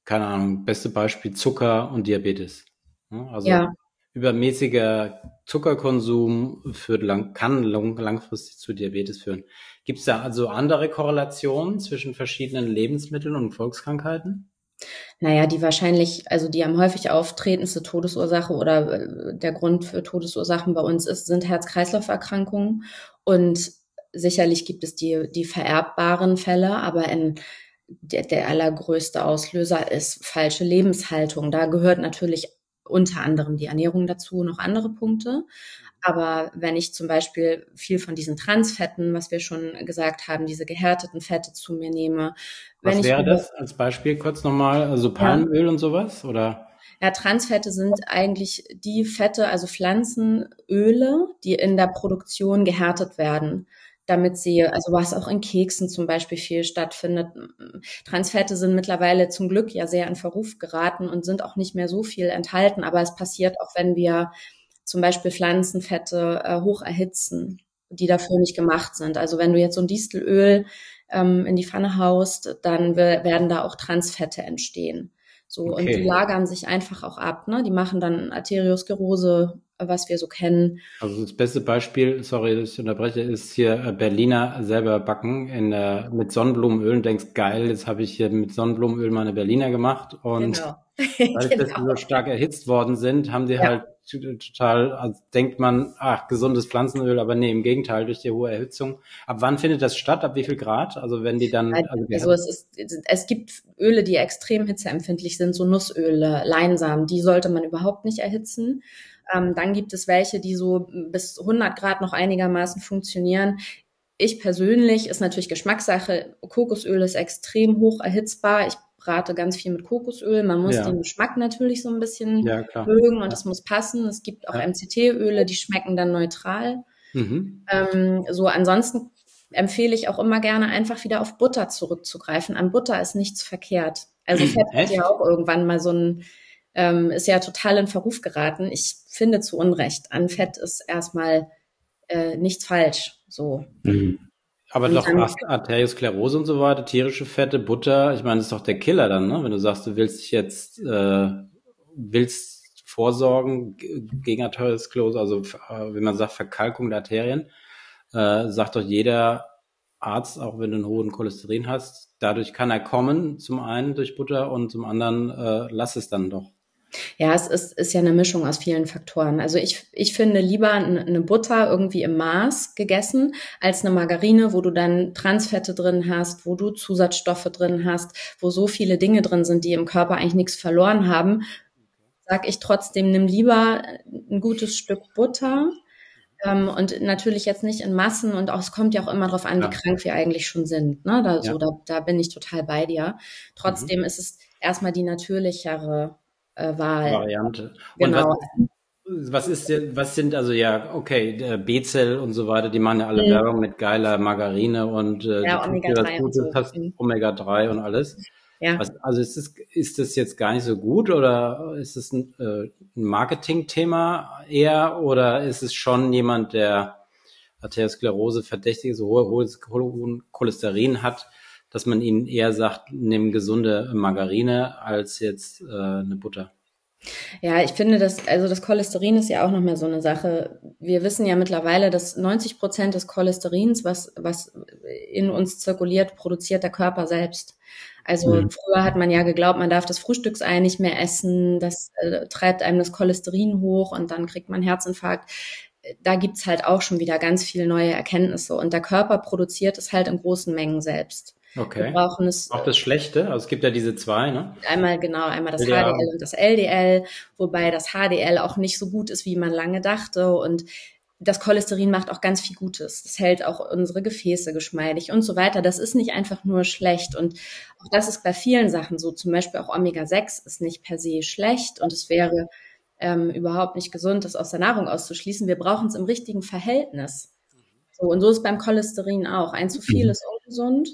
keine Ahnung, beste Beispiel Zucker und Diabetes. Also ja. übermäßiger Zuckerkonsum führt lang, kann lang, langfristig zu Diabetes führen. Gibt es da also andere Korrelationen zwischen verschiedenen Lebensmitteln und Volkskrankheiten? Naja, die wahrscheinlich, also die am häufig auftretendste Todesursache oder äh, der Grund für Todesursachen bei uns ist, sind Herz-Kreislauf-Erkrankungen. Und sicherlich gibt es die, die vererbbaren Fälle, aber in der, der allergrößte Auslöser ist falsche Lebenshaltung. Da gehört natürlich unter anderem die Ernährung dazu, noch andere Punkte. Aber wenn ich zum Beispiel viel von diesen Transfetten, was wir schon gesagt haben, diese gehärteten Fette zu mir nehme. Was wäre das als Beispiel kurz nochmal? Also Palmöl ja. und sowas oder? Ja, Transfette sind eigentlich die Fette, also Pflanzenöle, die in der Produktion gehärtet werden damit sie, also was auch in Keksen zum Beispiel viel stattfindet. Transfette sind mittlerweile zum Glück ja sehr in Verruf geraten und sind auch nicht mehr so viel enthalten, aber es passiert auch, wenn wir zum Beispiel Pflanzenfette äh, hoch erhitzen, die dafür nicht gemacht sind. Also wenn du jetzt so ein Distelöl ähm, in die Pfanne haust, dann werden da auch Transfette entstehen. So, okay. und die lagern sich einfach auch ab, ne? Die machen dann Arteriosklerose, was wir so kennen. Also das beste Beispiel, sorry, dass ich unterbreche, ist hier äh, Berliner selber backen in, äh, mit Sonnenblumenöl und denkst, geil, jetzt habe ich hier mit Sonnenblumenöl meine Berliner gemacht und genau. weil genau. das so stark erhitzt worden sind, haben die ja. halt total, also denkt man, ach, gesundes Pflanzenöl, aber nee, im Gegenteil, durch die hohe Erhitzung. Ab wann findet das statt? Ab wie viel Grad? Also wenn die dann. Also, also es ist, es gibt Öle, die extrem hitzeempfindlich sind, so Nussöle, Leinsamen, die sollte man überhaupt nicht erhitzen. Ähm, dann gibt es welche, die so bis 100 Grad noch einigermaßen funktionieren. Ich persönlich ist natürlich Geschmackssache. Kokosöl ist extrem hoch erhitzbar. Ich brate ganz viel mit Kokosöl. Man muss ja. den Geschmack natürlich so ein bisschen ja, mögen und es muss passen. Es gibt auch MCT-Öle, die schmecken dann neutral. Mhm. Ähm, so ansonsten empfehle ich auch immer gerne einfach wieder auf Butter zurückzugreifen. An Butter ist nichts verkehrt. Also Fett hat ja auch irgendwann mal so ein ähm, ist ja total in Verruf geraten. Ich finde zu Unrecht. An Fett ist erstmal äh, nichts falsch. So. Mhm. Aber und doch Arteriosklerose und so weiter, tierische Fette, Butter, ich meine, das ist doch der Killer dann, ne? Wenn du sagst, du willst dich jetzt, äh, willst vorsorgen gegen Arteriosklerose, also äh, wie man sagt, Verkalkung der Arterien, äh, sagt doch jeder Arzt, auch wenn du einen hohen Cholesterin hast, dadurch kann er kommen, zum einen durch Butter und zum anderen äh, lass es dann doch. Ja, es ist, ist ja eine Mischung aus vielen Faktoren. Also ich, ich finde lieber eine Butter irgendwie im Maß gegessen als eine Margarine, wo du dann Transfette drin hast, wo du Zusatzstoffe drin hast, wo so viele Dinge drin sind, die im Körper eigentlich nichts verloren haben. Sag ich trotzdem, nimm lieber ein gutes Stück Butter. Ähm, und natürlich jetzt nicht in Massen und auch, es kommt ja auch immer darauf an, ja. wie krank wir eigentlich schon sind. Ne? Da, ja. so, da, da bin ich total bei dir. Trotzdem mhm. ist es erstmal die natürlichere äh, Wahl. Variante. Und genau. was, was ist denn, was sind also ja, okay, B-Zell und so weiter, die machen ja alle mhm. Werbung mit geiler Margarine und äh, ja, Omega-3 und so. Mhm. Omega-3 und alles. Ja. Was, also ist das, ist das jetzt gar nicht so gut oder ist es ein, äh, ein Marketing-Thema eher oder ist es schon jemand, der Arteriosklerose verdächtig, so hohe, hohes Cholesterin hat, dass man ihnen eher sagt, nimm gesunde Margarine als jetzt äh, eine Butter. Ja, ich finde das, also das Cholesterin ist ja auch nochmal so eine Sache. Wir wissen ja mittlerweile, dass 90 Prozent des Cholesterins, was, was in uns zirkuliert, produziert der Körper selbst. Also mhm. früher hat man ja geglaubt, man darf das Frühstücksei nicht mehr essen, das äh, treibt einem das Cholesterin hoch und dann kriegt man Herzinfarkt. Da gibt's halt auch schon wieder ganz viele neue Erkenntnisse und der Körper produziert es halt in großen Mengen selbst. Okay. Wir brauchen es. Auch das Schlechte, also es gibt ja diese zwei, ne? Einmal genau, einmal das LDL. HDL und das LDL, wobei das HDL auch nicht so gut ist, wie man lange dachte und das Cholesterin macht auch ganz viel Gutes. Das hält auch unsere Gefäße geschmeidig und so weiter. Das ist nicht einfach nur schlecht. Und auch das ist bei vielen Sachen so. Zum Beispiel auch Omega-6 ist nicht per se schlecht und es wäre ähm, überhaupt nicht gesund, das aus der Nahrung auszuschließen. Wir brauchen es im richtigen Verhältnis. So, und so ist beim Cholesterin auch. Ein zu viel mhm. ist ungesund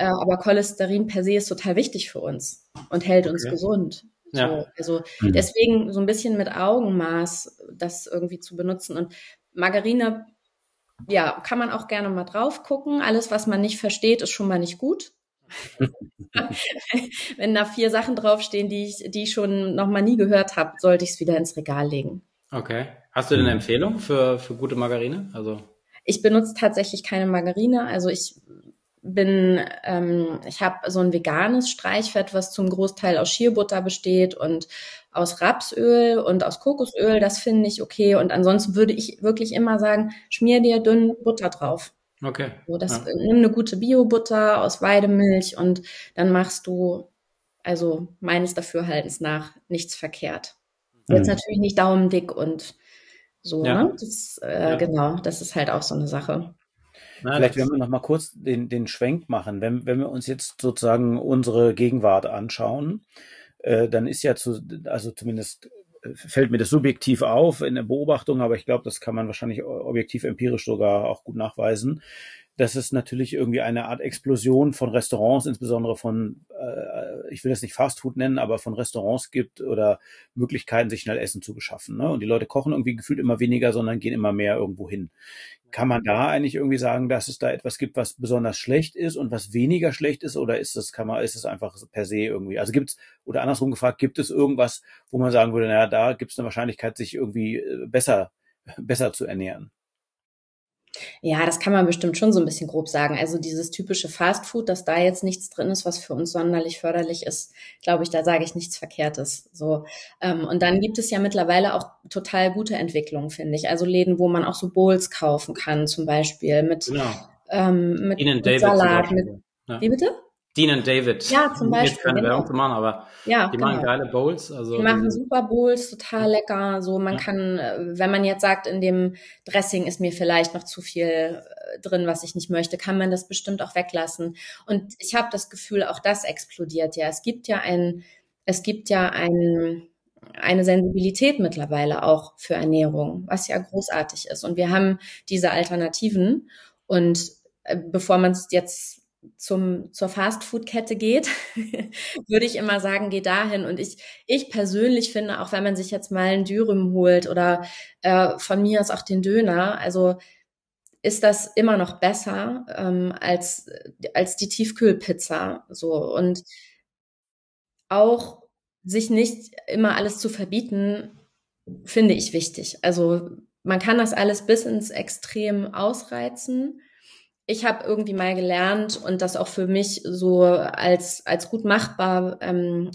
äh, aber Cholesterin per se ist total wichtig für uns und hält okay. uns gesund. So, ja. Also mhm. deswegen so ein bisschen mit Augenmaß das irgendwie zu benutzen. Und Margarine, ja, kann man auch gerne mal drauf gucken. Alles, was man nicht versteht, ist schon mal nicht gut. Wenn da vier Sachen draufstehen, die ich, die ich schon noch mal nie gehört habe, sollte ich es wieder ins Regal legen. Okay. Hast du denn eine Empfehlung für, für gute Margarine? Also ich benutze tatsächlich keine Margarine. Also ich bin, ähm, ich habe so ein veganes Streichfett, was zum Großteil aus Schierbutter besteht und aus Rapsöl und aus Kokosöl. Das finde ich okay. Und ansonsten würde ich wirklich immer sagen, schmier dir dünn Butter drauf. Okay. So, das, ja. Nimm eine gute Biobutter aus Weidemilch und dann machst du, also meines Dafürhaltens nach, nichts verkehrt. Mhm. Jetzt natürlich nicht daumendick und so, ja. ne? Das, äh, ja. Genau, das ist halt auch so eine Sache. Na, Vielleicht werden wir noch mal kurz den, den Schwenk machen. Wenn, wenn wir uns jetzt sozusagen unsere Gegenwart anschauen, äh, dann ist ja zu, also zumindest äh, fällt mir das subjektiv auf in der Beobachtung, aber ich glaube, das kann man wahrscheinlich objektiv empirisch sogar auch gut nachweisen, dass es natürlich irgendwie eine Art Explosion von Restaurants, insbesondere von, äh, ich will das nicht Fastfood nennen, aber von Restaurants gibt oder Möglichkeiten, sich schnell Essen zu beschaffen. Ne? Und die Leute kochen irgendwie gefühlt immer weniger, sondern gehen immer mehr irgendwo hin. Kann man da eigentlich irgendwie sagen, dass es da etwas gibt, was besonders schlecht ist und was weniger schlecht ist, oder ist das, kann man, ist es einfach per se irgendwie? Also gibt's, oder andersrum gefragt, gibt es irgendwas, wo man sagen würde, naja, da gibt es eine Wahrscheinlichkeit, sich irgendwie äh, besser, besser zu ernähren? Ja, das kann man bestimmt schon so ein bisschen grob sagen. Also dieses typische Fastfood, dass da jetzt nichts drin ist, was für uns sonderlich förderlich ist, glaube ich, da sage ich nichts Verkehrtes. So ähm, und dann gibt es ja mittlerweile auch total gute Entwicklungen, finde ich. Also Läden, wo man auch so Bowls kaufen kann, zum Beispiel mit genau. ähm, mit, mit Salat, mit ja. wie bitte? Dean und David. Ja, zum Beispiel. Jetzt keine genau. Werbung zu machen, aber ja, die genau. machen geile Bowls. Also die machen super Bowls, total lecker. So, man ja. kann, äh, wenn man jetzt sagt, in dem Dressing ist mir vielleicht noch zu viel äh, drin, was ich nicht möchte, kann man das bestimmt auch weglassen. Und ich habe das Gefühl, auch das explodiert ja. Es gibt ja ein, es gibt ja ein, eine Sensibilität mittlerweile auch für Ernährung, was ja großartig ist. Und wir haben diese Alternativen. Und äh, bevor man es jetzt zum, zur Fastfood-Kette geht, würde ich immer sagen, geh dahin. Und ich, ich persönlich finde, auch wenn man sich jetzt mal einen Dürüm holt oder äh, von mir aus auch den Döner, also ist das immer noch besser ähm, als, als die Tiefkühlpizza. So. Und auch sich nicht immer alles zu verbieten, finde ich wichtig. Also man kann das alles bis ins Extrem ausreizen. Ich habe irgendwie mal gelernt und das auch für mich so als, als gut machbar ähm,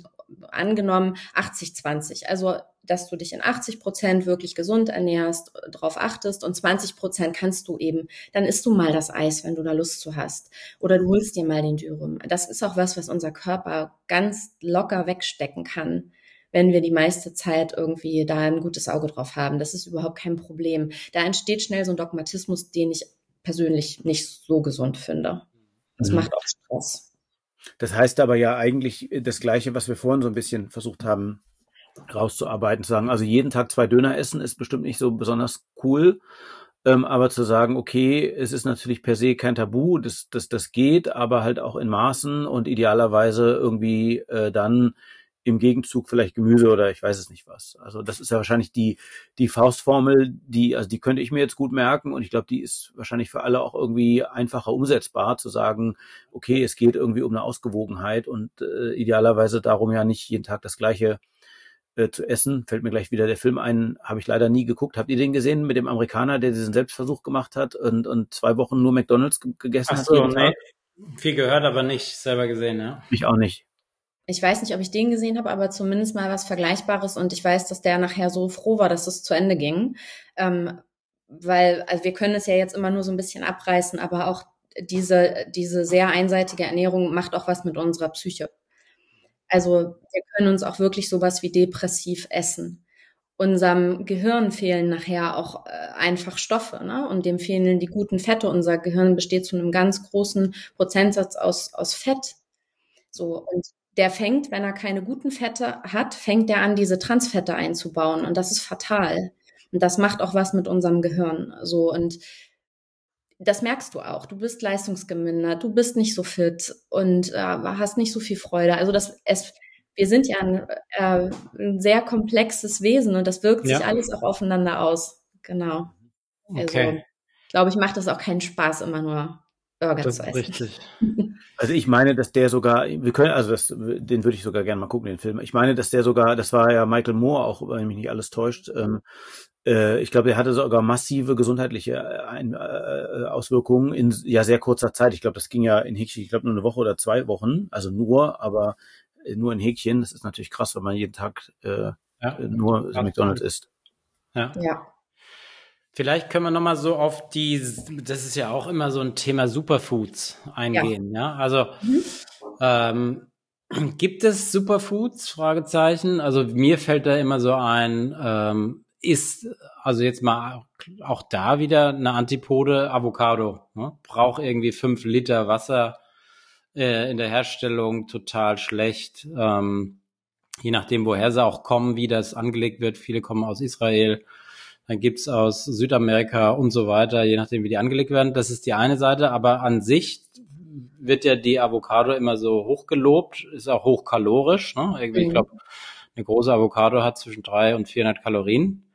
angenommen, 80-20. Also, dass du dich in 80 Prozent wirklich gesund ernährst, darauf achtest und 20 Prozent kannst du eben, dann isst du mal das Eis, wenn du da Lust zu hast. Oder du holst dir mal den Dürüm. Das ist auch was, was unser Körper ganz locker wegstecken kann wenn wir die meiste Zeit irgendwie da ein gutes Auge drauf haben. Das ist überhaupt kein Problem. Da entsteht schnell so ein Dogmatismus, den ich persönlich nicht so gesund finde. Das mhm. macht auch Stress. Das heißt aber ja eigentlich das Gleiche, was wir vorhin so ein bisschen versucht haben rauszuarbeiten, zu sagen, also jeden Tag zwei Döner essen ist bestimmt nicht so besonders cool. Ähm, aber zu sagen, okay, es ist natürlich per se kein Tabu, das, das, das geht, aber halt auch in Maßen und idealerweise irgendwie äh, dann im Gegenzug vielleicht Gemüse oder ich weiß es nicht was. Also das ist ja wahrscheinlich die, die Faustformel, die, also die könnte ich mir jetzt gut merken und ich glaube, die ist wahrscheinlich für alle auch irgendwie einfacher umsetzbar, zu sagen, okay, es geht irgendwie um eine Ausgewogenheit und äh, idealerweise darum ja nicht jeden Tag das gleiche äh, zu essen. Fällt mir gleich wieder der Film ein, habe ich leider nie geguckt. Habt ihr den gesehen mit dem Amerikaner, der diesen Selbstversuch gemacht hat und, und zwei Wochen nur McDonalds gegessen Ach so, hat? Nee. Viel gehört, aber nicht selber gesehen, ja. Ich auch nicht ich weiß nicht, ob ich den gesehen habe, aber zumindest mal was Vergleichbares und ich weiß, dass der nachher so froh war, dass es zu Ende ging. Ähm, weil, also wir können es ja jetzt immer nur so ein bisschen abreißen, aber auch diese, diese sehr einseitige Ernährung macht auch was mit unserer Psyche. Also wir können uns auch wirklich sowas wie depressiv essen. Unserem Gehirn fehlen nachher auch äh, einfach Stoffe, ne? Und dem fehlen die guten Fette. Unser Gehirn besteht zu einem ganz großen Prozentsatz aus, aus Fett. So, und der fängt, wenn er keine guten Fette hat, fängt er an, diese Transfette einzubauen. Und das ist fatal. Und das macht auch was mit unserem Gehirn. So, und das merkst du auch. Du bist leistungsgemindert, du bist nicht so fit und äh, hast nicht so viel Freude. Also das, es, wir sind ja ein, äh, ein sehr komplexes Wesen und das wirkt ja. sich alles auch aufeinander aus. Genau. Also, okay. glaube ich, macht das auch keinen Spaß, immer nur Burger das zu essen. Richtig. Also ich meine, dass der sogar, wir können, also das, den würde ich sogar gerne mal gucken, den Film. Ich meine, dass der sogar, das war ja Michael Moore auch, wenn mich nicht alles täuscht. Ähm, äh, ich glaube, er hatte sogar massive gesundheitliche äh, Ein äh, Auswirkungen in ja sehr kurzer Zeit. Ich glaube, das ging ja in Häkchen, ich glaube nur eine Woche oder zwei Wochen, also nur, aber nur in Häkchen. Das ist natürlich krass, wenn man jeden Tag äh, ja. nur McDonald's isst. Ja. ja. Vielleicht können wir nochmal so auf die, das ist ja auch immer so ein Thema Superfoods eingehen, ja. ja? Also mhm. ähm, gibt es Superfoods? Fragezeichen. Also mir fällt da immer so ein, ähm, ist also jetzt mal auch da wieder eine Antipode Avocado. Ne? Braucht irgendwie fünf Liter Wasser äh, in der Herstellung, total schlecht. Ähm, je nachdem, woher sie auch kommen, wie das angelegt wird. Viele kommen aus Israel dann gibt's aus Südamerika und so weiter, je nachdem, wie die angelegt werden. Das ist die eine Seite, aber an sich wird ja die Avocado immer so hochgelobt, ist auch hochkalorisch. Ne? Irgendwie, mhm. Ich glaube, eine große Avocado hat zwischen drei und 400 Kalorien.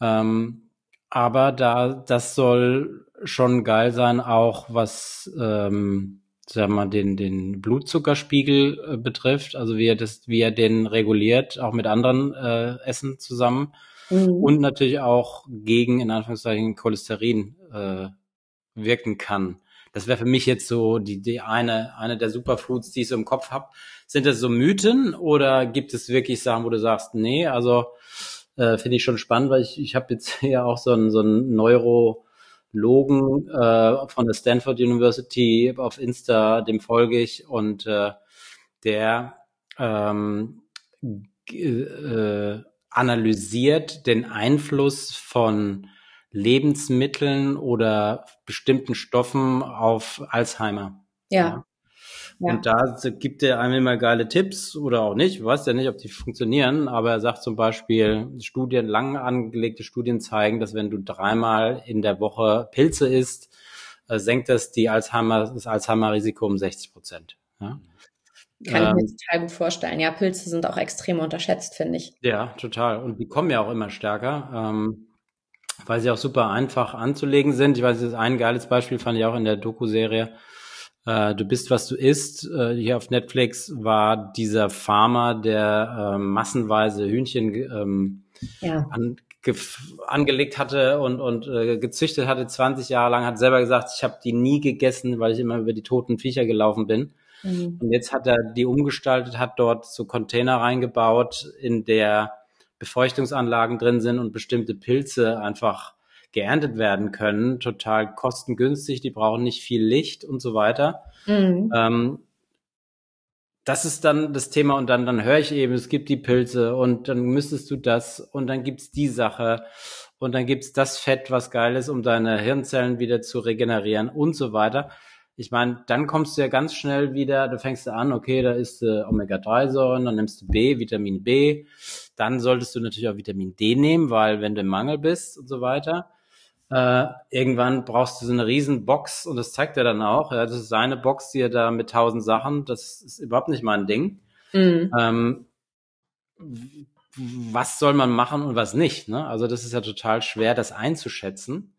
Ähm, aber da, das soll schon geil sein, auch was, ähm, sagen wir mal, den, den Blutzuckerspiegel äh, betrifft, also wie er das, wie er den reguliert, auch mit anderen äh, Essen zusammen mhm. und natürlich auch gegen, in Anführungszeichen, Cholesterin äh, wirken kann. Das wäre für mich jetzt so die, die eine, eine der Superfoods, die ich so im Kopf habe. Sind das so Mythen oder gibt es wirklich Sachen, wo du sagst, nee, also äh, finde ich schon spannend, weil ich, ich habe jetzt hier auch so einen, so einen Neurologen äh, von der Stanford University auf Insta, dem folge ich und äh, der ähm, äh, analysiert den Einfluss von Lebensmitteln oder bestimmten Stoffen auf Alzheimer. Ja. ja. Und da gibt er einem immer geile Tipps oder auch nicht. Ich weiß ja nicht, ob die funktionieren, aber er sagt zum Beispiel, Studien, lang angelegte Studien zeigen, dass wenn du dreimal in der Woche Pilze isst, äh, senkt das die Alzheimer, das Alzheimer-Risiko um 60 Prozent. Ja? Kann ähm, ich mir ähm, total gut vorstellen. Ja, Pilze sind auch extrem unterschätzt, finde ich. Ja, total. Und die kommen ja auch immer stärker, ähm, weil sie auch super einfach anzulegen sind. Ich weiß, das ist ein geiles Beispiel fand ich auch in der Doku-Serie. Äh, du bist, was du isst. Äh, hier auf Netflix war dieser Farmer, der äh, massenweise Hühnchen ähm, ja. an, angelegt hatte und, und äh, gezüchtet hatte 20 Jahre lang, hat selber gesagt, ich habe die nie gegessen, weil ich immer über die toten Viecher gelaufen bin. Mhm. Und jetzt hat er die umgestaltet, hat dort so Container reingebaut, in der Befeuchtungsanlagen drin sind und bestimmte Pilze einfach geerntet werden können, total kostengünstig, die brauchen nicht viel Licht und so weiter. Mhm. Ähm, das ist dann das Thema und dann, dann höre ich eben, es gibt die Pilze und dann müsstest du das und dann gibt's die Sache und dann gibt's das Fett, was geil ist, um deine Hirnzellen wieder zu regenerieren und so weiter. Ich meine, dann kommst du ja ganz schnell wieder, du fängst an, okay, da ist äh, Omega-3-Säuren, dann nimmst du B, Vitamin B, dann solltest du natürlich auch Vitamin D nehmen, weil wenn du im Mangel bist und so weiter, äh, irgendwann brauchst du so eine riesen Box und das zeigt er dann auch. Ja, das ist seine Box, die er da mit tausend Sachen, das ist überhaupt nicht mein Ding. Mhm. Ähm, was soll man machen und was nicht? Ne? Also das ist ja total schwer, das einzuschätzen.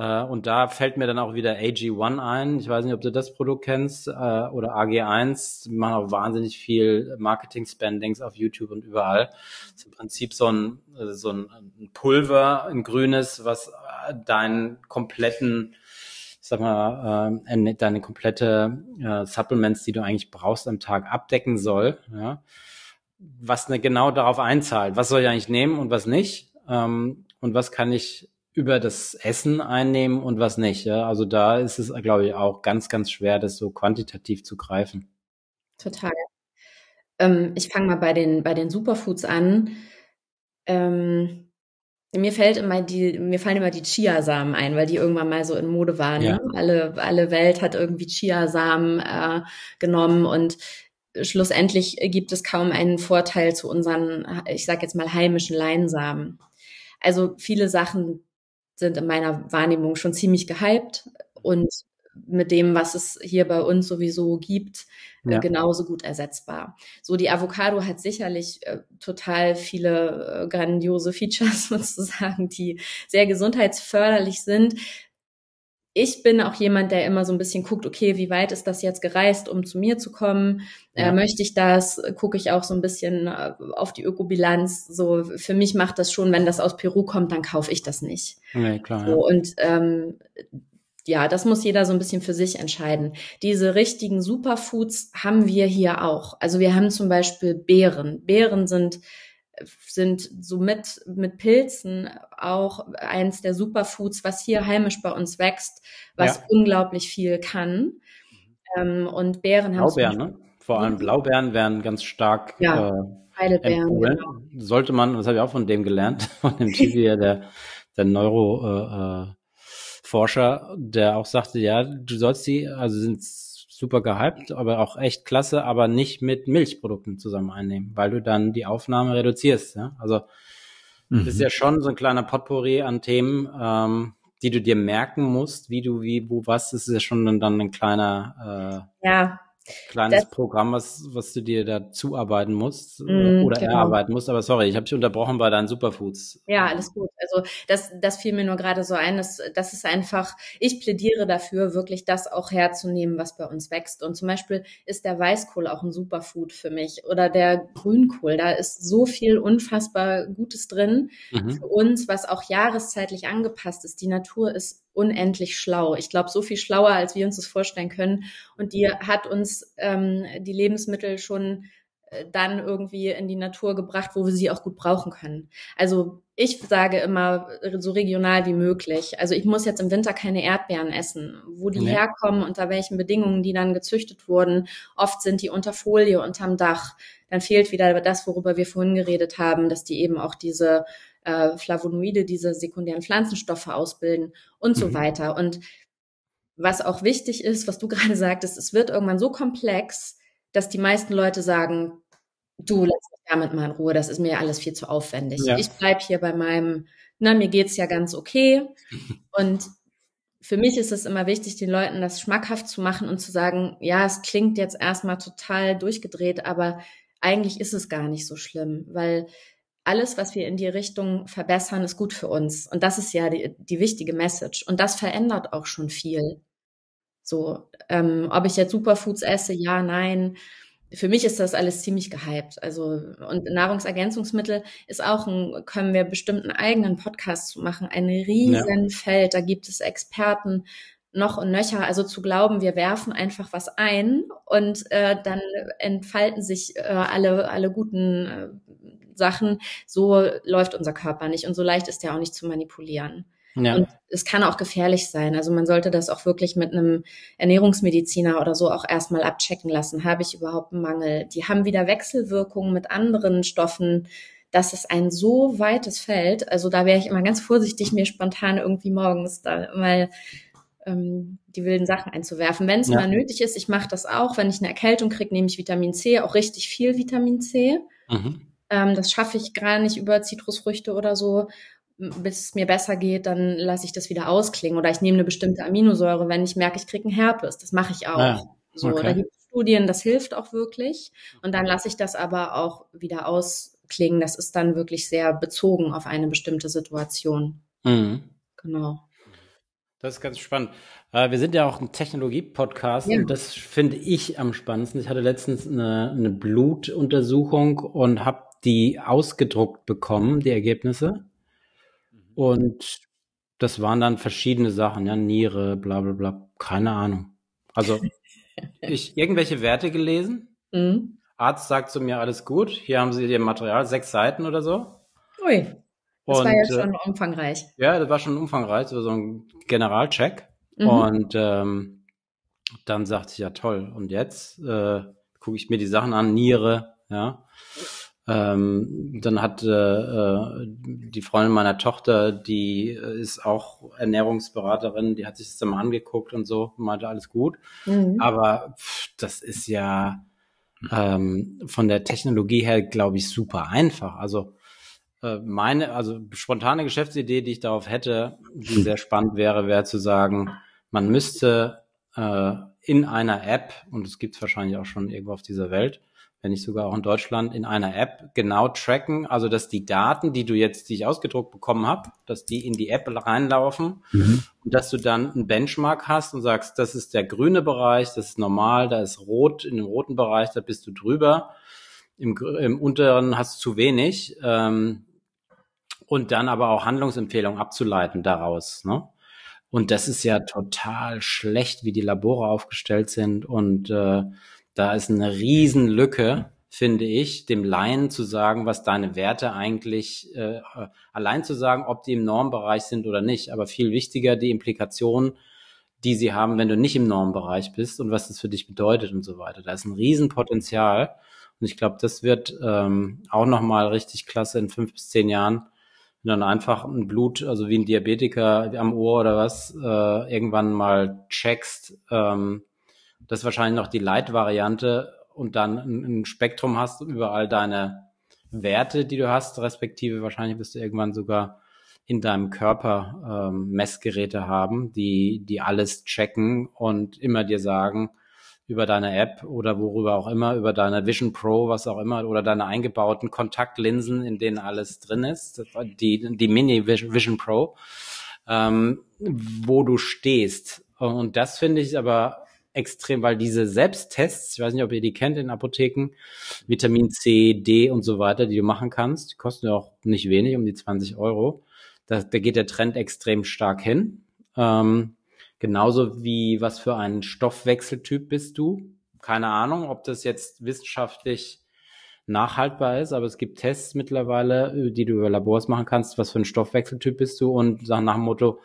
Äh, und da fällt mir dann auch wieder AG1 ein. Ich weiß nicht, ob du das Produkt kennst äh, oder AG1. Die machen auch wahnsinnig viel Marketing-Spendings auf YouTube und überall. Das ist im Prinzip so ein, äh, so ein Pulver, ein grünes, was deinen kompletten sag mal, deine komplette Supplements, die du eigentlich brauchst am Tag abdecken soll, ja, was ne, genau darauf einzahlt. Was soll ich eigentlich nehmen und was nicht? Ähm, und was kann ich über das Essen einnehmen und was nicht. Ja? Also da ist es, glaube ich, auch ganz, ganz schwer, das so quantitativ zu greifen. Total. Ähm, ich fange mal bei den, bei den Superfoods an. Ähm, mir fällt immer die, mir fallen immer die Chiasamen ein, weil die irgendwann mal so in Mode waren. Ja. Ne? Alle, alle Welt hat irgendwie Chiasamen äh, genommen und schlussendlich gibt es kaum einen Vorteil zu unseren, ich sag jetzt mal heimischen Leinsamen. Also viele Sachen sind in meiner Wahrnehmung schon ziemlich gehypt und mit dem, was es hier bei uns sowieso gibt, äh, ja. genauso gut ersetzbar. So, die Avocado hat sicherlich äh, total viele äh, grandiose Features sozusagen, die sehr gesundheitsförderlich sind ich bin auch jemand, der immer so ein bisschen guckt, okay, wie weit ist das jetzt gereist, um zu mir zu kommen? Äh, ja. Äh, möchte ich das? Gucke ich auch so ein bisschen äh, auf die Ökobilanz. So, für mich macht das schon, wenn das aus Peru kommt, dann kaufe ich das nicht. Nee, klar. So, ja. Und ähm, ja, das muss jeder so ein bisschen für sich entscheiden. Diese richtigen Superfoods haben wir hier auch. Also wir haben zum Beispiel Beeren. Beeren sind sind so mit, Pilzen auch eins der Superfoods, was hier heimisch bei uns wächst, was ja. unglaublich viel kann. Ähm, und Beeren haben Blaubeeren, ne? Vor allem Blaubeeren werden ganz stark ja, äh, Heidelbeeren, genau. Sollte man, das habe ich auch von dem gelernt, von dem TV, der, der Neuro äh, äh, Forscher, der auch sagte, ja, du sollst die, also sind super gehypt, aber auch echt klasse, aber nicht mit Milchprodukten zusammen einnehmen, weil du dann die Aufnahme reduzierst. Ja? Also mhm. das ist ja schon so ein kleiner Potpourri an Themen, ähm, die du dir merken musst, wie du, wie, wo, was. Das ist ja schon dann, dann ein kleiner äh, ja kleines das, Programm, was, was du dir da zuarbeiten musst mm, oder genau. erarbeiten musst. Aber sorry, ich habe dich unterbrochen bei deinen Superfoods. Ja, alles gut. Also das, das fiel mir nur gerade so ein. Das, das ist einfach, ich plädiere dafür, wirklich das auch herzunehmen, was bei uns wächst. Und zum Beispiel ist der Weißkohl auch ein Superfood für mich oder der Grünkohl. Da ist so viel unfassbar Gutes drin mhm. für uns, was auch jahreszeitlich angepasst ist. Die Natur ist unendlich schlau. Ich glaube, so viel schlauer, als wir uns das vorstellen können. Und die hat uns ähm, die Lebensmittel schon äh, dann irgendwie in die Natur gebracht, wo wir sie auch gut brauchen können. Also ich sage immer so regional wie möglich. Also ich muss jetzt im Winter keine Erdbeeren essen. Wo die nee. herkommen, unter welchen Bedingungen die dann gezüchtet wurden. Oft sind die unter Folie unterm Dach. Dann fehlt wieder das, worüber wir vorhin geredet haben, dass die eben auch diese äh, Flavonoide, diese sekundären Pflanzenstoffe ausbilden und mhm. so weiter. Und was auch wichtig ist, was du gerade sagtest, es wird irgendwann so komplex, dass die meisten Leute sagen, du lass mich damit mal in Ruhe, das ist mir alles viel zu aufwendig. Ja. Ich bleib hier bei meinem, na, mir geht's ja ganz okay. Und für mich ist es immer wichtig, den Leuten das schmackhaft zu machen und zu sagen, ja, es klingt jetzt erstmal total durchgedreht, aber eigentlich ist es gar nicht so schlimm, weil alles, was wir in die Richtung verbessern, ist gut für uns. Und das ist ja die, die wichtige Message. Und das verändert auch schon viel. So, ähm, ob ich jetzt Superfoods esse, ja, nein. Für mich ist das alles ziemlich gehypt. Also, und Nahrungsergänzungsmittel ist auch ein, können wir bestimmt einen eigenen Podcast zu machen. Ein riesen ja. Feld. Da gibt es Experten noch und nöcher. Also zu glauben, wir werfen einfach was ein und äh, dann entfalten sich äh, alle, alle guten äh, Sachen. So läuft unser Körper nicht und so leicht ist der auch nicht zu manipulieren. Ja. Und es kann auch gefährlich sein. Also man sollte das auch wirklich mit einem Ernährungsmediziner oder so auch erstmal abchecken lassen. Habe ich überhaupt einen Mangel? Die haben wieder Wechselwirkungen mit anderen Stoffen. Das ist ein so weites Feld. Also da wäre ich immer ganz vorsichtig, mir spontan irgendwie morgens da mal ähm, die wilden Sachen einzuwerfen. Wenn es ja. mal nötig ist, ich mache das auch. Wenn ich eine Erkältung kriege, nehme ich Vitamin C, auch richtig viel Vitamin C. Mhm. Ähm, das schaffe ich gar nicht über Zitrusfrüchte oder so bis es mir besser geht, dann lasse ich das wieder ausklingen. Oder ich nehme eine bestimmte Aminosäure, wenn ich merke, ich kriege einen Herpes. Das mache ich auch. Ah, so, okay. da gibt es Studien, das hilft auch wirklich. Und dann lasse ich das aber auch wieder ausklingen. Das ist dann wirklich sehr bezogen auf eine bestimmte Situation. Mhm. Genau. Das ist ganz spannend. Äh, wir sind ja auch ein Technologie-Podcast ja. und das finde ich am spannendsten. Ich hatte letztens eine, eine Blutuntersuchung und habe die ausgedruckt bekommen, die Ergebnisse. Und das waren dann verschiedene Sachen, ja, Niere, bla bla bla, keine Ahnung. Also ich irgendwelche Werte gelesen. Mhm. Arzt sagt zu mir, alles gut, hier haben Sie Ihr Material, sechs Seiten oder so. Ui, das und, war ja schon äh, umfangreich. Ja, das war schon umfangreich, so ein Generalcheck. Mhm. Und ähm, dann sagte ich, ja toll, und jetzt äh, gucke ich mir die Sachen an, Niere, ja. Ähm, dann hat äh, äh, die Freundin meiner Tochter, die ist auch Ernährungsberaterin, die hat sich das dann mal angeguckt und so, meinte alles gut. Mhm. Aber pff, das ist ja ähm, von der Technologie her, glaube ich, super einfach. Also äh, meine, also spontane Geschäftsidee, die ich darauf hätte, die sehr spannend wäre, wäre zu sagen, man müsste äh, in einer App, und es gibt es wahrscheinlich auch schon irgendwo auf dieser Welt, wenn nicht sogar auch in Deutschland, in einer App genau tracken, also dass die Daten, die du jetzt, die ich ausgedruckt bekommen habe, dass die in die App reinlaufen mhm. und dass du dann einen Benchmark hast und sagst, das ist der grüne Bereich, das ist normal, da ist rot, in dem roten Bereich, da bist du drüber, im, im unteren hast du zu wenig. Ähm, und dann aber auch Handlungsempfehlungen abzuleiten daraus. Ne? Und das ist ja total schlecht, wie die Labore aufgestellt sind und äh, da ist eine Riesenlücke, finde ich, dem Laien zu sagen, was deine Werte eigentlich, äh, allein zu sagen, ob die im Normbereich sind oder nicht, aber viel wichtiger die Implikationen, die sie haben, wenn du nicht im Normbereich bist und was das für dich bedeutet und so weiter. Da ist ein Riesenpotenzial und ich glaube, das wird ähm, auch nochmal richtig klasse in fünf bis zehn Jahren, dann einfach ein Blut, also wie ein Diabetiker am Ohr oder was, äh, irgendwann mal checkst, ähm, das ist wahrscheinlich noch die Light-Variante und dann ein, ein Spektrum hast über all deine Werte, die du hast, respektive wahrscheinlich wirst du irgendwann sogar in deinem Körper ähm, Messgeräte haben, die, die alles checken und immer dir sagen, über deine App oder worüber auch immer, über deine Vision Pro, was auch immer, oder deine eingebauten Kontaktlinsen, in denen alles drin ist, die, die Mini Vision Pro, ähm, wo du stehst. Und das finde ich aber extrem, weil diese Selbsttests, ich weiß nicht, ob ihr die kennt in Apotheken, Vitamin C, D und so weiter, die du machen kannst, die kosten ja auch nicht wenig, um die 20 Euro. Da, da geht der Trend extrem stark hin. Ähm, genauso wie was für ein Stoffwechseltyp bist du. Keine Ahnung, ob das jetzt wissenschaftlich nachhaltbar ist, aber es gibt Tests mittlerweile, die du über Labors machen kannst, was für ein Stoffwechseltyp bist du und nach dem Motto,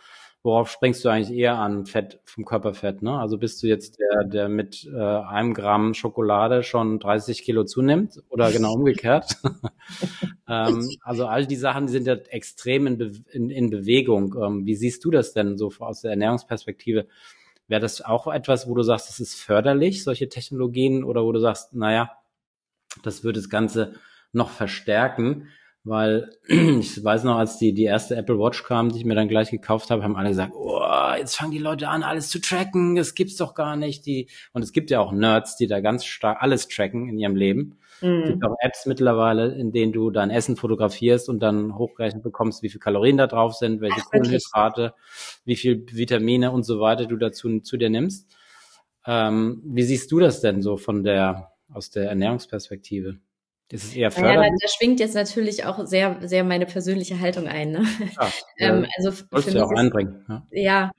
worauf springst du eigentlich eher an Fett vom Körperfett? Ne? Also bist du jetzt der, der mit äh, einem Gramm Schokolade schon 30 Kilo zunimmt oder genau umgekehrt? ähm, also all die Sachen die sind ja extrem in, Be in, in Bewegung. Ähm, wie siehst du das denn so aus der Ernährungsperspektive? Wäre das auch etwas, wo du sagst, das ist förderlich, solche Technologien, oder wo du sagst, naja, das würde das Ganze noch verstärken? Weil ich weiß noch, als die, die erste Apple Watch kam, die ich mir dann gleich gekauft habe, haben alle gesagt, oh, jetzt fangen die Leute an, alles zu tracken, das gibt's doch gar nicht. Die, und es gibt ja auch Nerds, die da ganz stark alles tracken in ihrem Leben. Mhm. Es gibt auch Apps mittlerweile, in denen du dein Essen fotografierst und dann hochgerechnet bekommst, wie viel Kalorien da drauf sind, welche Ach, Kohlenhydrate, wie viel Vitamine und so weiter du dazu zu dir nimmst. Ähm, wie siehst du das denn so von der, aus der Ernährungsperspektive? Ist es eher förderlich? Ja, da, da, schwingt jetzt natürlich auch sehr, sehr meine persönliche Haltung ein. Ne? Ja, ähm, also für mich auch ist, einbringen. Ja. ja,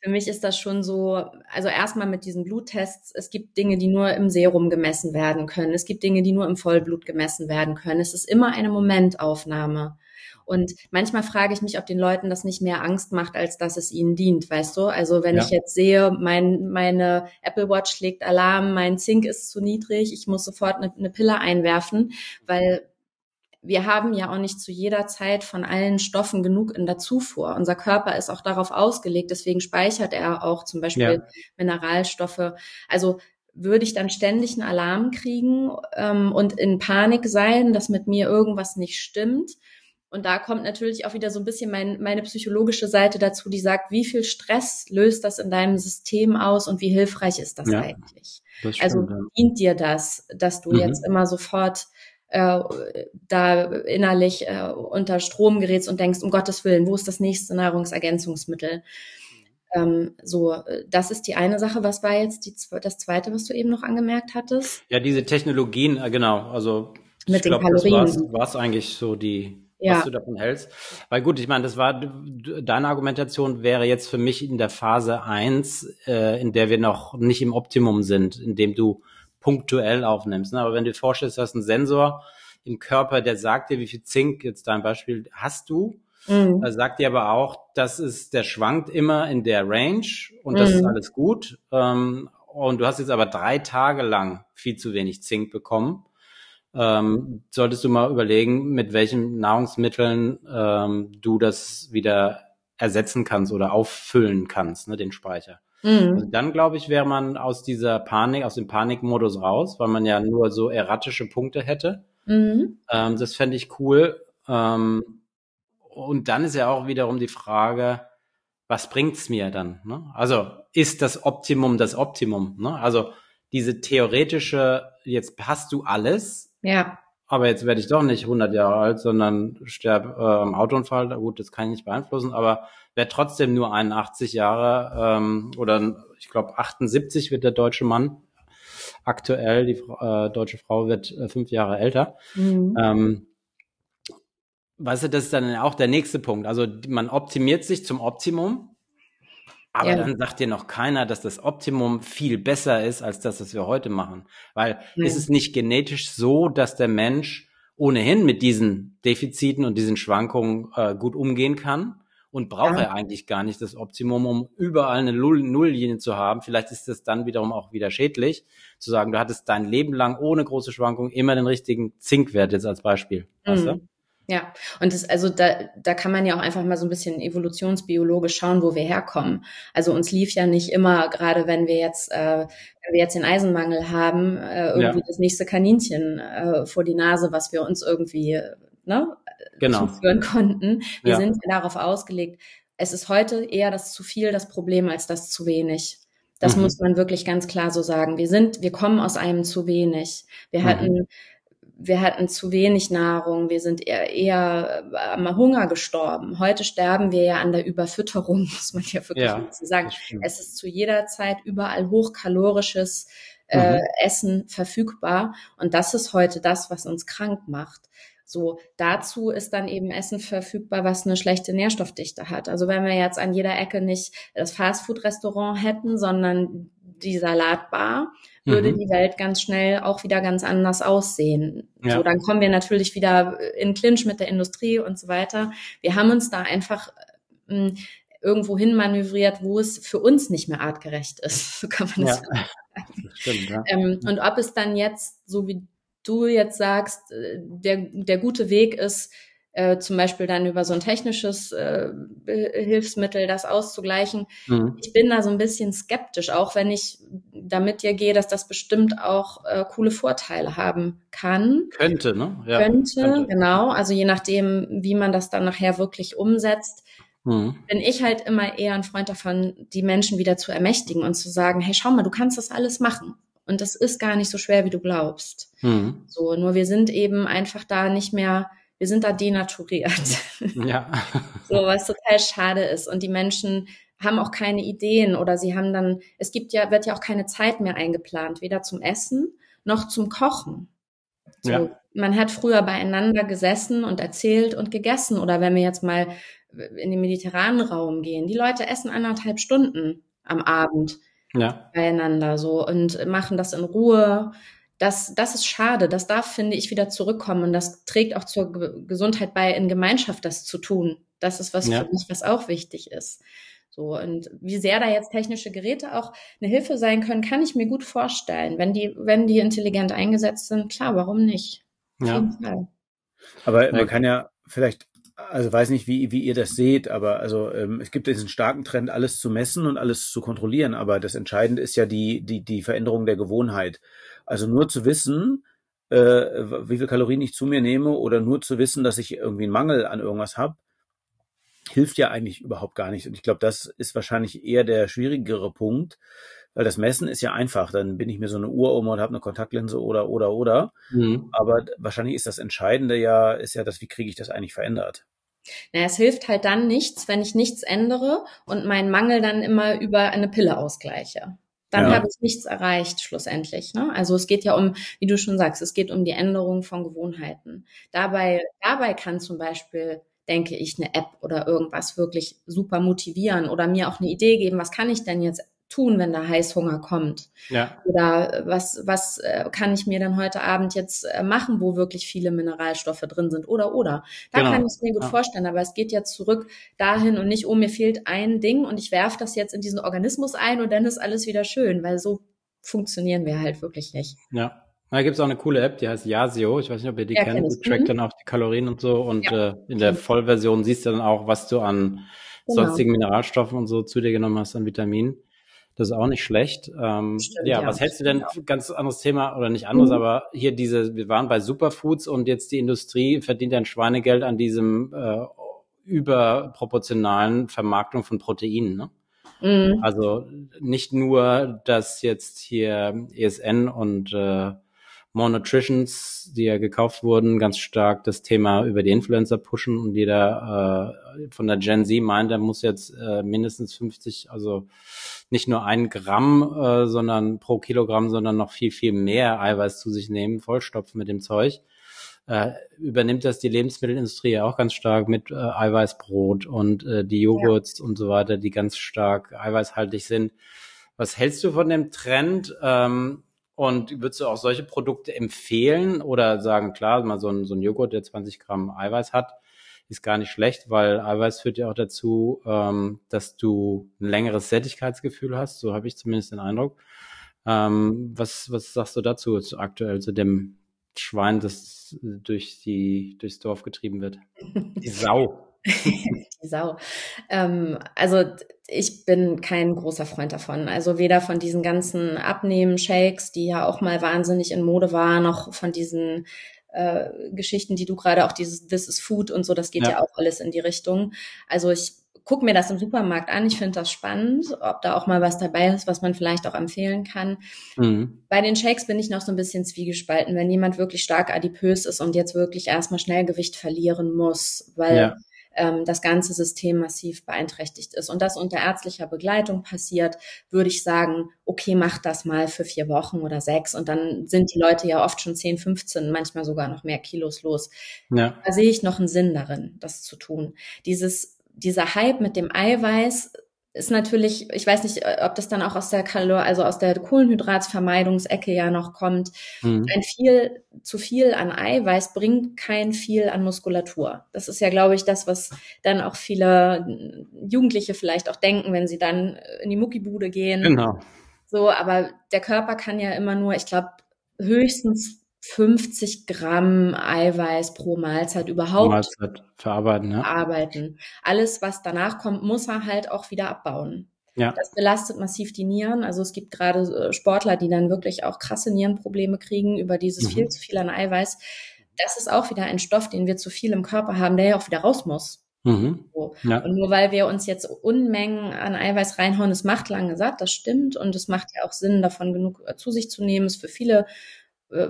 für mich ist das schon so, also erstmal mit diesen Bluttests, es gibt Dinge, die nur im Serum gemessen werden können. Es gibt Dinge, die nur im Vollblut gemessen werden können. Es ist immer eine Momentaufnahme. Und manchmal frage ich mich, ob den Leuten das nicht mehr Angst macht, als dass es ihnen dient, weißt du? Also wenn ja. ich jetzt sehe, mein, meine Apple Watch schlägt Alarm, mein Zink ist zu niedrig, ich muss sofort eine, eine Pille einwerfen, weil wir haben ja auch nicht zu jeder Zeit von allen Stoffen genug in der Zufuhr. Unser Körper ist auch darauf ausgelegt, deswegen speichert er auch zum Beispiel ja. Mineralstoffe. Also würde ich dann ständig einen Alarm kriegen ähm, und in Panik sein, dass mit mir irgendwas nicht stimmt, und da kommt natürlich auch wieder so ein bisschen mein, meine psychologische Seite dazu, die sagt, wie viel Stress löst das in deinem System aus und wie hilfreich ist das ja, eigentlich? Das also dient dir das, dass du mhm. jetzt immer sofort äh, da innerlich äh, unter Strom gerätst und denkst, um Gottes Willen, wo ist das nächste Nahrungsergänzungsmittel? Ähm, so, das ist die eine Sache. Was war jetzt die, das zweite, was du eben noch angemerkt hattest? Ja, diese Technologien, äh, genau. Also mit den glaub, Kalorien. Das war es eigentlich so die ja. was du davon hältst. Weil gut, ich meine, das war deine Argumentation wäre jetzt für mich in der Phase eins, äh, in der wir noch nicht im Optimum sind, in dem du punktuell aufnimmst. Ne? Aber wenn du dir vorstellst, du hast einen Sensor im Körper, der sagt dir, wie viel Zink, jetzt dein Beispiel, hast du, mhm. er sagt dir aber auch, das ist, der schwankt immer in der Range und das mhm. ist alles gut. Ähm, und du hast jetzt aber drei Tage lang viel zu wenig Zink bekommen ähm, solltest du mal überlegen, mit welchen Nahrungsmitteln ähm, du das wieder ersetzen kannst oder auffüllen kannst, ne, den Speicher. Mhm. Also dann, glaube ich, wäre man aus dieser Panik, aus dem Panikmodus raus, weil man ja nur so erratische Punkte hätte. Mhm. Ähm, das fände ich cool. Ähm, und dann ist ja auch wiederum die Frage, was bringt's mir dann? Ne? Also ist das Optimum das Optimum? Ne? Also diese theoretische, jetzt hast du alles, ja. Aber jetzt werde ich doch nicht 100 Jahre alt, sondern sterbe äh, im Autounfall. Gut, das kann ich nicht beeinflussen, aber werde trotzdem nur 81 Jahre ähm, oder ich glaube 78 wird der deutsche Mann aktuell. Die äh, deutsche Frau wird äh, fünf Jahre älter. Mhm. Ähm, weißt du, das ist dann auch der nächste Punkt. Also man optimiert sich zum Optimum aber ja. dann sagt dir noch keiner, dass das Optimum viel besser ist als das, was wir heute machen. Weil ja. ist es nicht genetisch so, dass der Mensch ohnehin mit diesen Defiziten und diesen Schwankungen äh, gut umgehen kann? Und braucht ja. er eigentlich gar nicht das Optimum, um überall eine Nulllinie zu haben. Vielleicht ist das dann wiederum auch wieder schädlich, zu sagen, du hattest dein Leben lang ohne große Schwankungen immer den richtigen Zinkwert jetzt als Beispiel. Mhm. Weißt du? Ja, und das, also da, da kann man ja auch einfach mal so ein bisschen evolutionsbiologisch schauen, wo wir herkommen. Also uns lief ja nicht immer, gerade wenn wir jetzt, äh, wenn wir jetzt den Eisenmangel haben, äh, irgendwie ja. das nächste Kaninchen äh, vor die Nase, was wir uns irgendwie ne, genau. zuführen konnten. Wir ja. sind ja darauf ausgelegt. Es ist heute eher das zu viel das Problem als das zu wenig. Das mhm. muss man wirklich ganz klar so sagen. Wir sind, wir kommen aus einem zu wenig. Wir mhm. hatten wir hatten zu wenig Nahrung, wir sind eher, eher am Hunger gestorben. Heute sterben wir ja an der Überfütterung, muss man ja wirklich ja, so sagen. Es ist zu jeder Zeit überall hochkalorisches äh, mhm. Essen verfügbar und das ist heute das, was uns krank macht. So, dazu ist dann eben Essen verfügbar, was eine schlechte Nährstoffdichte hat. Also wenn wir jetzt an jeder Ecke nicht das Fastfood-Restaurant hätten, sondern die Salatbar, würde mhm. die Welt ganz schnell auch wieder ganz anders aussehen. Ja. So, dann kommen wir natürlich wieder in Clinch mit der Industrie und so weiter. Wir haben uns da einfach äh, irgendwo hin manövriert, wo es für uns nicht mehr artgerecht ist. So kann man das ja. sagen. Stimmt, ja. ähm, und ob es dann jetzt, so wie du jetzt sagst, äh, der, der gute Weg ist, äh, zum Beispiel dann über so ein technisches äh, Hilfsmittel das auszugleichen. Mhm. Ich bin da so ein bisschen skeptisch, auch wenn ich damit dir geht, dass das bestimmt auch äh, coole Vorteile haben kann. Könnte, ne? Ja, könnte, könnte, genau. Also je nachdem, wie man das dann nachher wirklich umsetzt, mhm. bin ich halt immer eher ein Freund davon, die Menschen wieder zu ermächtigen und zu sagen, hey, schau mal, du kannst das alles machen. Und das ist gar nicht so schwer, wie du glaubst. Mhm. So, nur wir sind eben einfach da nicht mehr, wir sind da denaturiert. Ja. so, was total schade ist. Und die Menschen haben auch keine Ideen oder sie haben dann, es gibt ja, wird ja auch keine Zeit mehr eingeplant, weder zum Essen noch zum Kochen. So, ja. Man hat früher beieinander gesessen und erzählt und gegessen. Oder wenn wir jetzt mal in den mediterranen Raum gehen, die Leute essen anderthalb Stunden am Abend ja. beieinander so und machen das in Ruhe. Das, das ist schade. Das darf, finde ich, wieder zurückkommen. Und das trägt auch zur Gesundheit bei, in Gemeinschaft das zu tun. Das ist was ja. für mich, was auch wichtig ist. So, und wie sehr da jetzt technische Geräte auch eine Hilfe sein können, kann ich mir gut vorstellen. Wenn die, wenn die intelligent eingesetzt sind, klar, warum nicht? Auf ja. jeden Fall. Aber man kann ja vielleicht, also weiß nicht, wie, wie ihr das seht, aber also ähm, es gibt diesen starken Trend, alles zu messen und alles zu kontrollieren. Aber das Entscheidende ist ja die, die, die Veränderung der Gewohnheit. Also nur zu wissen, äh, wie viel Kalorien ich zu mir nehme oder nur zu wissen, dass ich irgendwie einen Mangel an irgendwas habe, hilft ja eigentlich überhaupt gar nicht. Und ich glaube, das ist wahrscheinlich eher der schwierigere Punkt, weil das Messen ist ja einfach. Dann bin ich mir so eine Uhr um und habe eine Kontaktlinse oder oder oder. Mhm. Aber wahrscheinlich ist das Entscheidende ja, ist ja das, wie kriege ich das eigentlich verändert. Naja, es hilft halt dann nichts, wenn ich nichts ändere und meinen Mangel dann immer über eine Pille ausgleiche. Dann ja. habe ich nichts erreicht schlussendlich. Ne? Also es geht ja um, wie du schon sagst, es geht um die Änderung von Gewohnheiten. Dabei, dabei kann zum Beispiel denke ich, eine App oder irgendwas wirklich super motivieren oder mir auch eine Idee geben, was kann ich denn jetzt tun, wenn der Heißhunger kommt? Ja. Oder was, was äh, kann ich mir dann heute Abend jetzt äh, machen, wo wirklich viele Mineralstoffe drin sind? Oder, oder. Da genau. kann ich es mir gut ja. vorstellen, aber es geht jetzt zurück dahin und nicht, oh, mir fehlt ein Ding und ich werfe das jetzt in diesen Organismus ein und dann ist alles wieder schön, weil so funktionieren wir halt wirklich nicht. Ja. Da gibt es auch eine coole App, die heißt Yasio. Ich weiß nicht, ob ihr die ja, kennt. Die trackt mhm. dann auch die Kalorien und so. Und ja. äh, in der Vollversion siehst du dann auch, was du an genau. sonstigen Mineralstoffen und so zu dir genommen hast an Vitaminen. Das ist auch nicht schlecht. Ähm, Stimmt, ja, ja, was hältst du denn, genau. ganz anderes Thema oder nicht anderes, mhm. aber hier diese, wir waren bei Superfoods und jetzt die Industrie verdient ein Schweinegeld an diesem äh, überproportionalen Vermarktung von Proteinen. Ne? Mhm. Also nicht nur, dass jetzt hier ESN und äh, More Nutritions, die ja gekauft wurden, ganz stark das Thema über die Influencer pushen und jeder äh, von der Gen Z meint, er muss jetzt äh, mindestens 50, also nicht nur ein Gramm, äh, sondern pro Kilogramm, sondern noch viel, viel mehr Eiweiß zu sich nehmen, vollstopfen mit dem Zeug. Äh, übernimmt das die Lebensmittelindustrie ja auch ganz stark mit äh, Eiweißbrot und äh, die Joghurts ja. und so weiter, die ganz stark eiweißhaltig sind. Was hältst du von dem Trend? Ähm, und würdest du auch solche Produkte empfehlen oder sagen, klar, mal so ein, so ein Joghurt, der 20 Gramm Eiweiß hat, ist gar nicht schlecht, weil Eiweiß führt ja auch dazu, ähm, dass du ein längeres Sättigkeitsgefühl hast. So habe ich zumindest den Eindruck. Ähm, was, was sagst du dazu aktuell zu dem Schwein, das durch die, durchs Dorf getrieben wird? Die Sau. die Sau. Ähm, also ich bin kein großer Freund davon. Also weder von diesen ganzen Abnehmen-Shakes, die ja auch mal wahnsinnig in Mode waren, noch von diesen äh, Geschichten, die du gerade auch dieses This is Food und so, das geht ja. ja auch alles in die Richtung. Also ich gucke mir das im Supermarkt an. Ich finde das spannend, ob da auch mal was dabei ist, was man vielleicht auch empfehlen kann. Mhm. Bei den Shakes bin ich noch so ein bisschen zwiegespalten, wenn jemand wirklich stark adipös ist und jetzt wirklich erstmal schnell Gewicht verlieren muss, weil ja ähm, das ganze System massiv beeinträchtigt ist. Und das unter ärztlicher Begleitung passiert, würde ich sagen, okay, mach das mal für vier Wochen oder sechs. Und dann sind die Leute ja oft schon 10, 15, manchmal sogar noch mehr Kilos los. Ja. Da sehe ich noch einen Sinn darin, das zu tun. Dieses, dieser Hype mit dem Eiweiß ist natürlich, ich weiß nicht, ob das dann auch aus der Kalor, also aus der Kohlenhydratsvermeidungsecke ja noch kommt. Mhm. Ein viel, zu viel an Eiweiß bringt kein viel an Muskulatur. Das ist ja, glaube ich, das, was dann auch viele Jugendliche vielleicht auch denken, wenn sie dann in die Muckibude gehen. Genau. So, aber der Körper kann ja immer nur, ich glaube, höchstens 50 Gramm Eiweiß pro Mahlzeit überhaupt Mahlzeit verarbeiten, ja. verarbeiten. Alles, was danach kommt, muss er halt auch wieder abbauen. Ja. Das belastet massiv die Nieren. Also es gibt gerade äh, Sportler, die dann wirklich auch krasse Nierenprobleme kriegen über dieses mhm. viel zu viel an Eiweiß. Das ist auch wieder ein Stoff, den wir zu viel im Körper haben, der ja auch wieder raus muss. Mhm. So. Ja. Und nur weil wir uns jetzt Unmengen an Eiweiß reinhauen, es macht lange satt, das stimmt. Und es macht ja auch Sinn, davon genug äh, zu sich zu nehmen. Ist für viele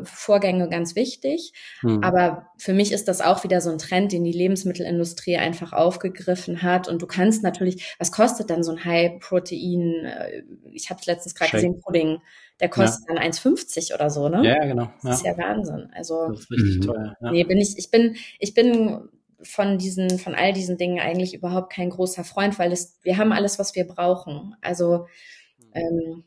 Vorgänge ganz wichtig. Mhm. Aber für mich ist das auch wieder so ein Trend, den die Lebensmittelindustrie einfach aufgegriffen hat. Und du kannst natürlich, was kostet dann so ein High-Protein? Äh, ich habe es letztens gerade gesehen, Pudding. Der kostet ja. dann 1,50 oder so, ne? Ja, genau. Das ja. ist ja Wahnsinn. Also, das ist richtig mhm. teuer. Ja. Nee, bin ich, ich bin, ich bin von diesen, von all diesen Dingen eigentlich überhaupt kein großer Freund, weil es, wir haben alles, was wir brauchen. Also, mhm. ähm,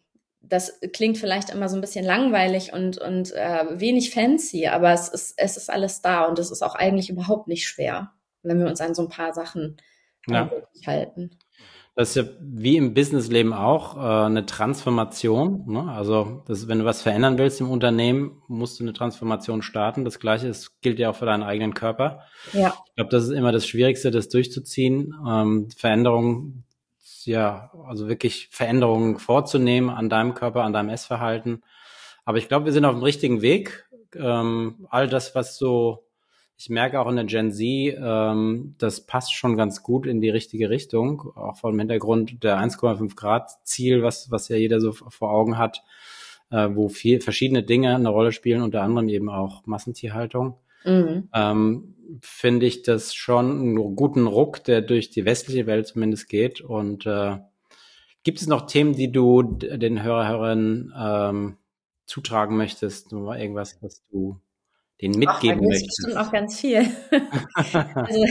das klingt vielleicht immer so ein bisschen langweilig und, und äh, wenig fancy, aber es ist, es ist alles da und es ist auch eigentlich überhaupt nicht schwer, wenn wir uns an so ein paar Sachen ja. halten. Das ist ja wie im Businessleben auch äh, eine Transformation. Ne? Also das, wenn du was verändern willst im Unternehmen, musst du eine Transformation starten. Das Gleiche ist, gilt ja auch für deinen eigenen Körper. Ja. Ich glaube, das ist immer das Schwierigste, das durchzuziehen. Ähm, Veränderungen ja, also wirklich Veränderungen vorzunehmen an deinem Körper, an deinem Essverhalten. Aber ich glaube, wir sind auf dem richtigen Weg. Ähm, all das, was so, ich merke auch in der Gen Z, ähm, das passt schon ganz gut in die richtige Richtung, auch vor dem Hintergrund der 1,5 Grad Ziel, was, was ja jeder so vor Augen hat, äh, wo viel verschiedene Dinge eine Rolle spielen, unter anderem eben auch Massentierhaltung. Mhm. Ähm, finde ich das schon einen guten Ruck, der durch die westliche Welt zumindest geht. Und äh, gibt es noch Themen, die du den Hörer, Hörerinnen ähm, zutragen möchtest? Nur irgendwas, was du denen mitgeben Ach, möchtest? Bestimmt auch ganz viel. also,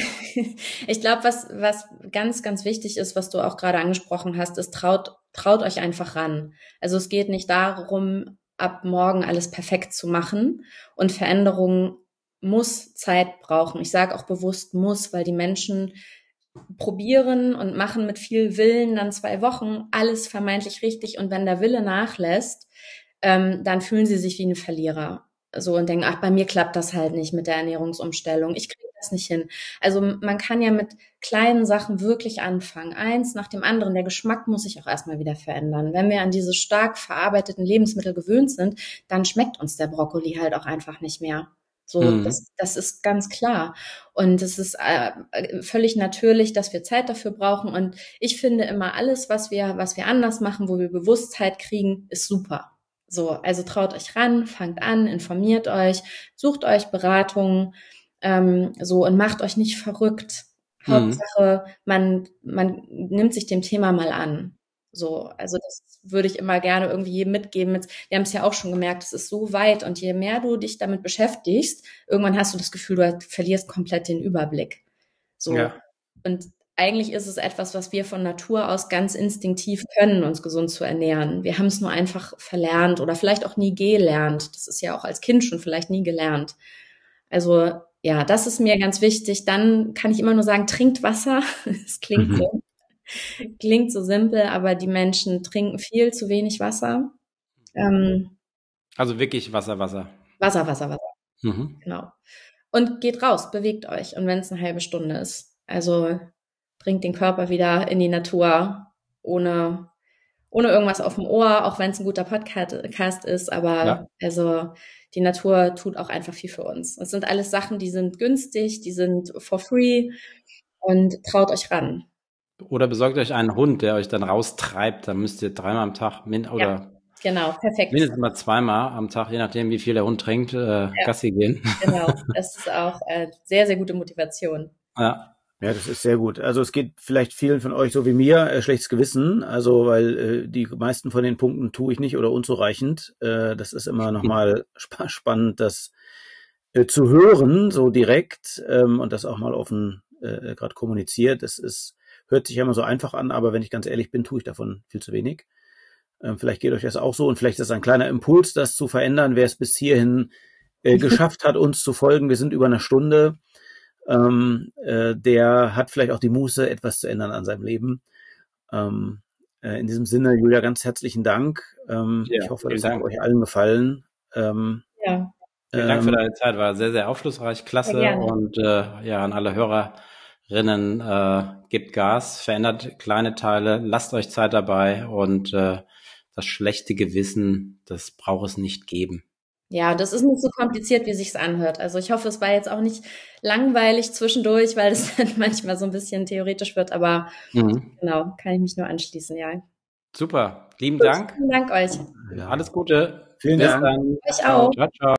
ich glaube, was, was ganz, ganz wichtig ist, was du auch gerade angesprochen hast, ist traut, traut euch einfach ran. Also es geht nicht darum, ab morgen alles perfekt zu machen und Veränderungen muss Zeit brauchen. Ich sage auch bewusst muss, weil die Menschen probieren und machen mit viel Willen dann zwei Wochen alles vermeintlich richtig und wenn der Wille nachlässt, ähm, dann fühlen sie sich wie ein Verlierer. So und denken, ach, bei mir klappt das halt nicht mit der Ernährungsumstellung. Ich kriege das nicht hin. Also man kann ja mit kleinen Sachen wirklich anfangen. Eins nach dem anderen. Der Geschmack muss sich auch erstmal wieder verändern. Wenn wir an diese stark verarbeiteten Lebensmittel gewöhnt sind, dann schmeckt uns der Brokkoli halt auch einfach nicht mehr. So, mhm. das, das ist ganz klar. Und es ist äh, völlig natürlich, dass wir Zeit dafür brauchen. Und ich finde immer alles, was wir, was wir anders machen, wo wir Bewusstheit kriegen, ist super. So, also traut euch ran, fangt an, informiert euch, sucht euch Beratungen, ähm, so und macht euch nicht verrückt. Mhm. Hauptsache, man, man nimmt sich dem Thema mal an. So, also das würde ich immer gerne irgendwie jedem mitgeben. wir haben es ja auch schon gemerkt, es ist so weit und je mehr du dich damit beschäftigst, irgendwann hast du das Gefühl, du verlierst komplett den Überblick. So. Ja. Und eigentlich ist es etwas, was wir von Natur aus ganz instinktiv können, uns gesund zu ernähren. Wir haben es nur einfach verlernt oder vielleicht auch nie gelernt. Das ist ja auch als Kind schon vielleicht nie gelernt. Also ja, das ist mir ganz wichtig. Dann kann ich immer nur sagen, trinkt Wasser. Es klingt mhm. so Klingt so simpel, aber die Menschen trinken viel zu wenig Wasser. Ähm, also wirklich Wasser, Wasser. Wasser, Wasser, Wasser. Mhm. Genau. Und geht raus, bewegt euch. Und wenn es eine halbe Stunde ist. Also bringt den Körper wieder in die Natur, ohne, ohne irgendwas auf dem Ohr, auch wenn es ein guter Podcast ist. Aber ja. also die Natur tut auch einfach viel für uns. Es sind alles Sachen, die sind günstig, die sind for free und traut euch ran. Oder besorgt euch einen Hund, der euch dann raustreibt. Dann müsst ihr dreimal am Tag min oder ja, genau, perfekt. mindestens mal zweimal am Tag, je nachdem, wie viel der Hund trinkt, äh, ja. Gassi gehen. Genau, das ist auch äh, sehr, sehr gute Motivation. Ja. Ja, das ist sehr gut. Also es geht vielleicht vielen von euch so wie mir äh, schlechtes Gewissen, also weil äh, die meisten von den Punkten tue ich nicht oder unzureichend. Äh, das ist immer nochmal sp spannend, das äh, zu hören, so direkt ähm, und das auch mal offen äh, gerade kommuniziert. Das ist Hört sich ja immer so einfach an, aber wenn ich ganz ehrlich bin, tue ich davon viel zu wenig. Ähm, vielleicht geht euch das auch so und vielleicht ist das ein kleiner Impuls, das zu verändern, wer es bis hierhin äh, geschafft hat, uns zu folgen. Wir sind über eine Stunde. Ähm, äh, der hat vielleicht auch die Muße, etwas zu ändern an seinem Leben. Ähm, äh, in diesem Sinne, Julia, ganz herzlichen Dank. Ähm, ja, ich hoffe, das hat euch allen gefallen. Ähm, ja. Vielen Dank für ähm, deine Zeit, war sehr, sehr aufschlussreich, klasse. Und äh, ja, an alle Hörer Rinnen, äh, gebt Gas, verändert kleine Teile, lasst euch Zeit dabei und äh, das schlechte Gewissen, das braucht es nicht geben. Ja, das ist nicht so kompliziert, wie sich's anhört. Also ich hoffe, es war jetzt auch nicht langweilig zwischendurch, weil es dann manchmal so ein bisschen theoretisch wird, aber mhm. genau, kann ich mich nur anschließen, ja. Super, lieben Gut, Dank. Vielen Dank euch. Ja. Alles Gute. Vielen Bis Dank. Dann. Euch auch. Ciao, ciao.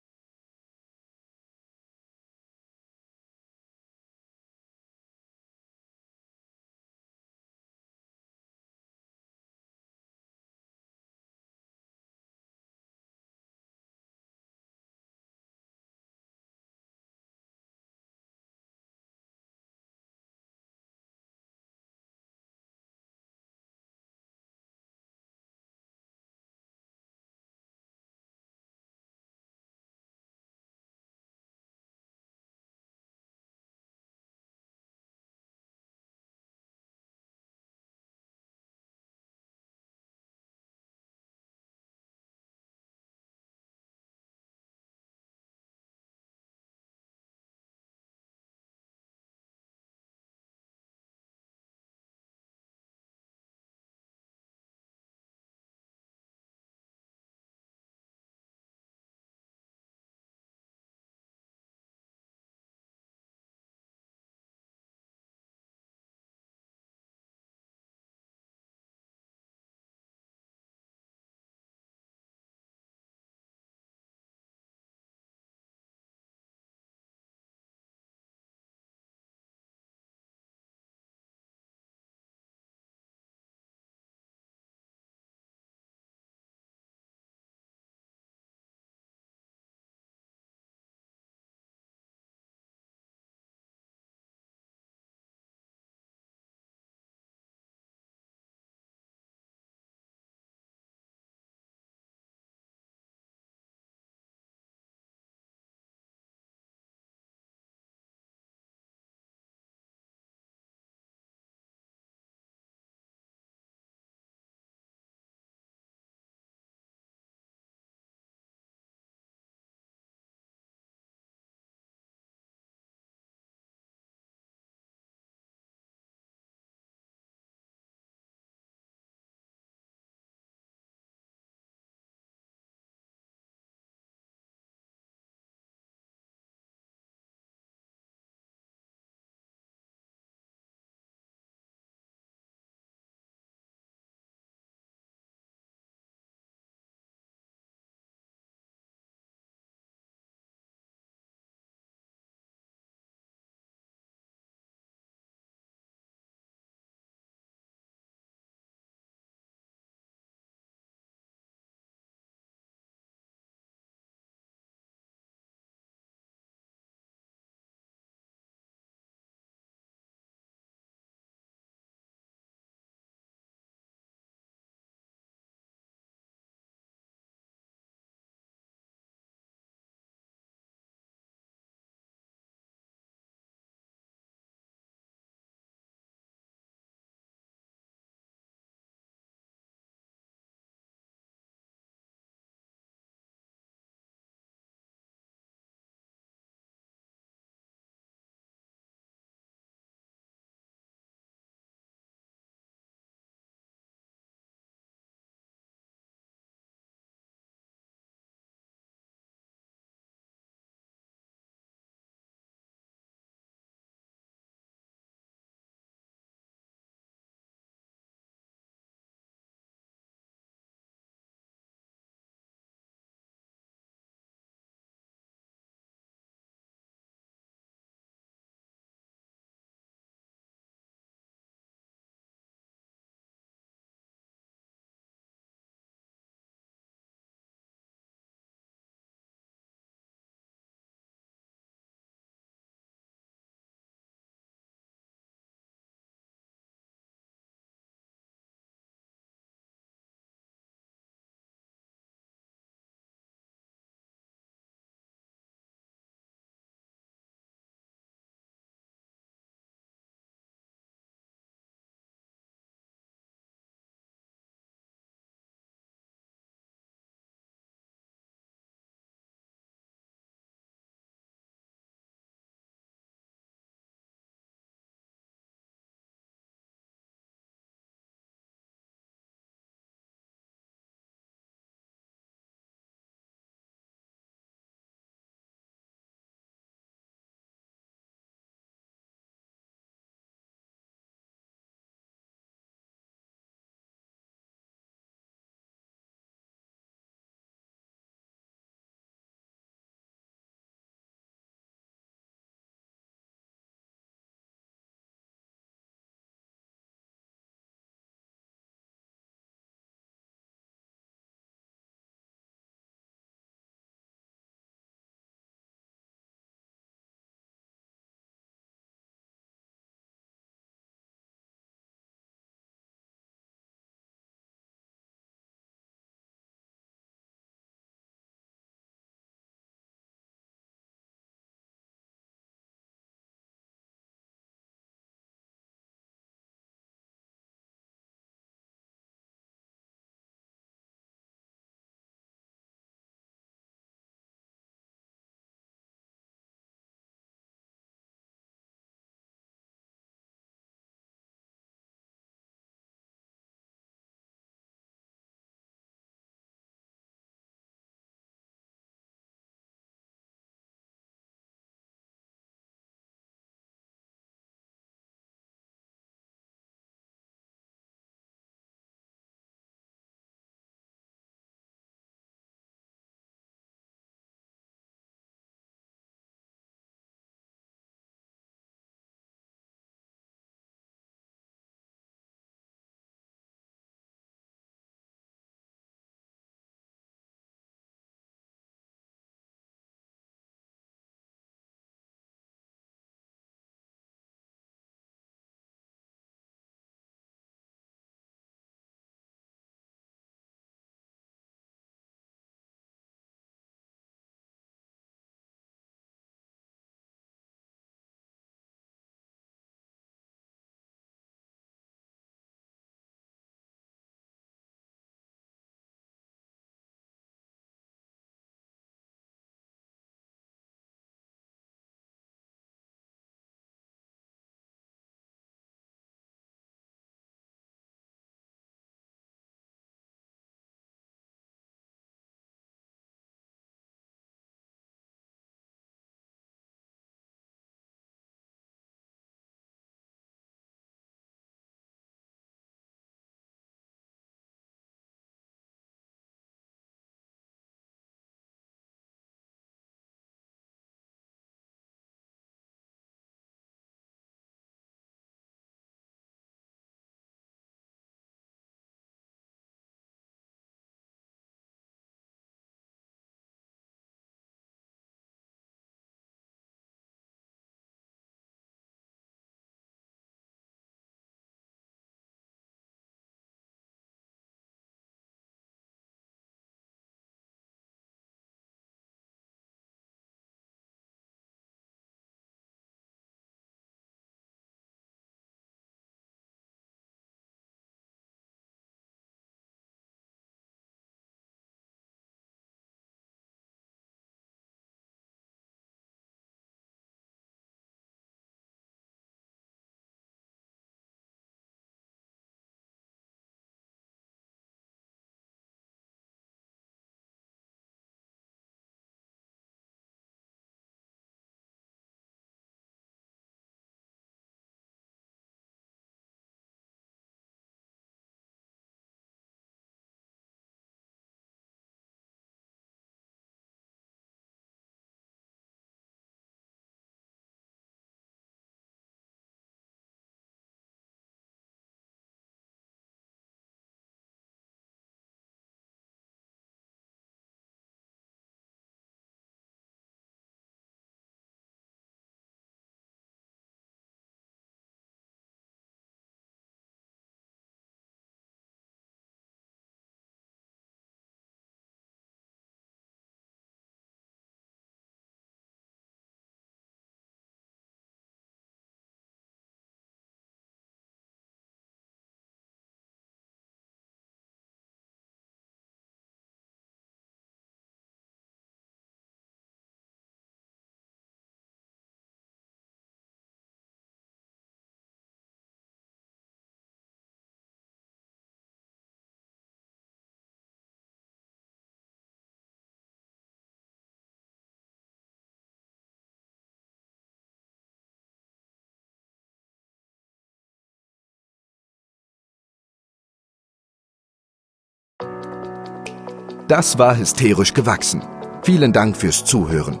Das war hysterisch gewachsen. Vielen Dank fürs Zuhören.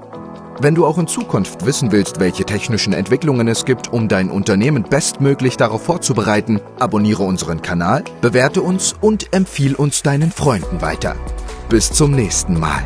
Wenn du auch in Zukunft wissen willst, welche technischen Entwicklungen es gibt, um dein Unternehmen bestmöglich darauf vorzubereiten, abonniere unseren Kanal, bewerte uns und empfiehl uns deinen Freunden weiter. Bis zum nächsten Mal.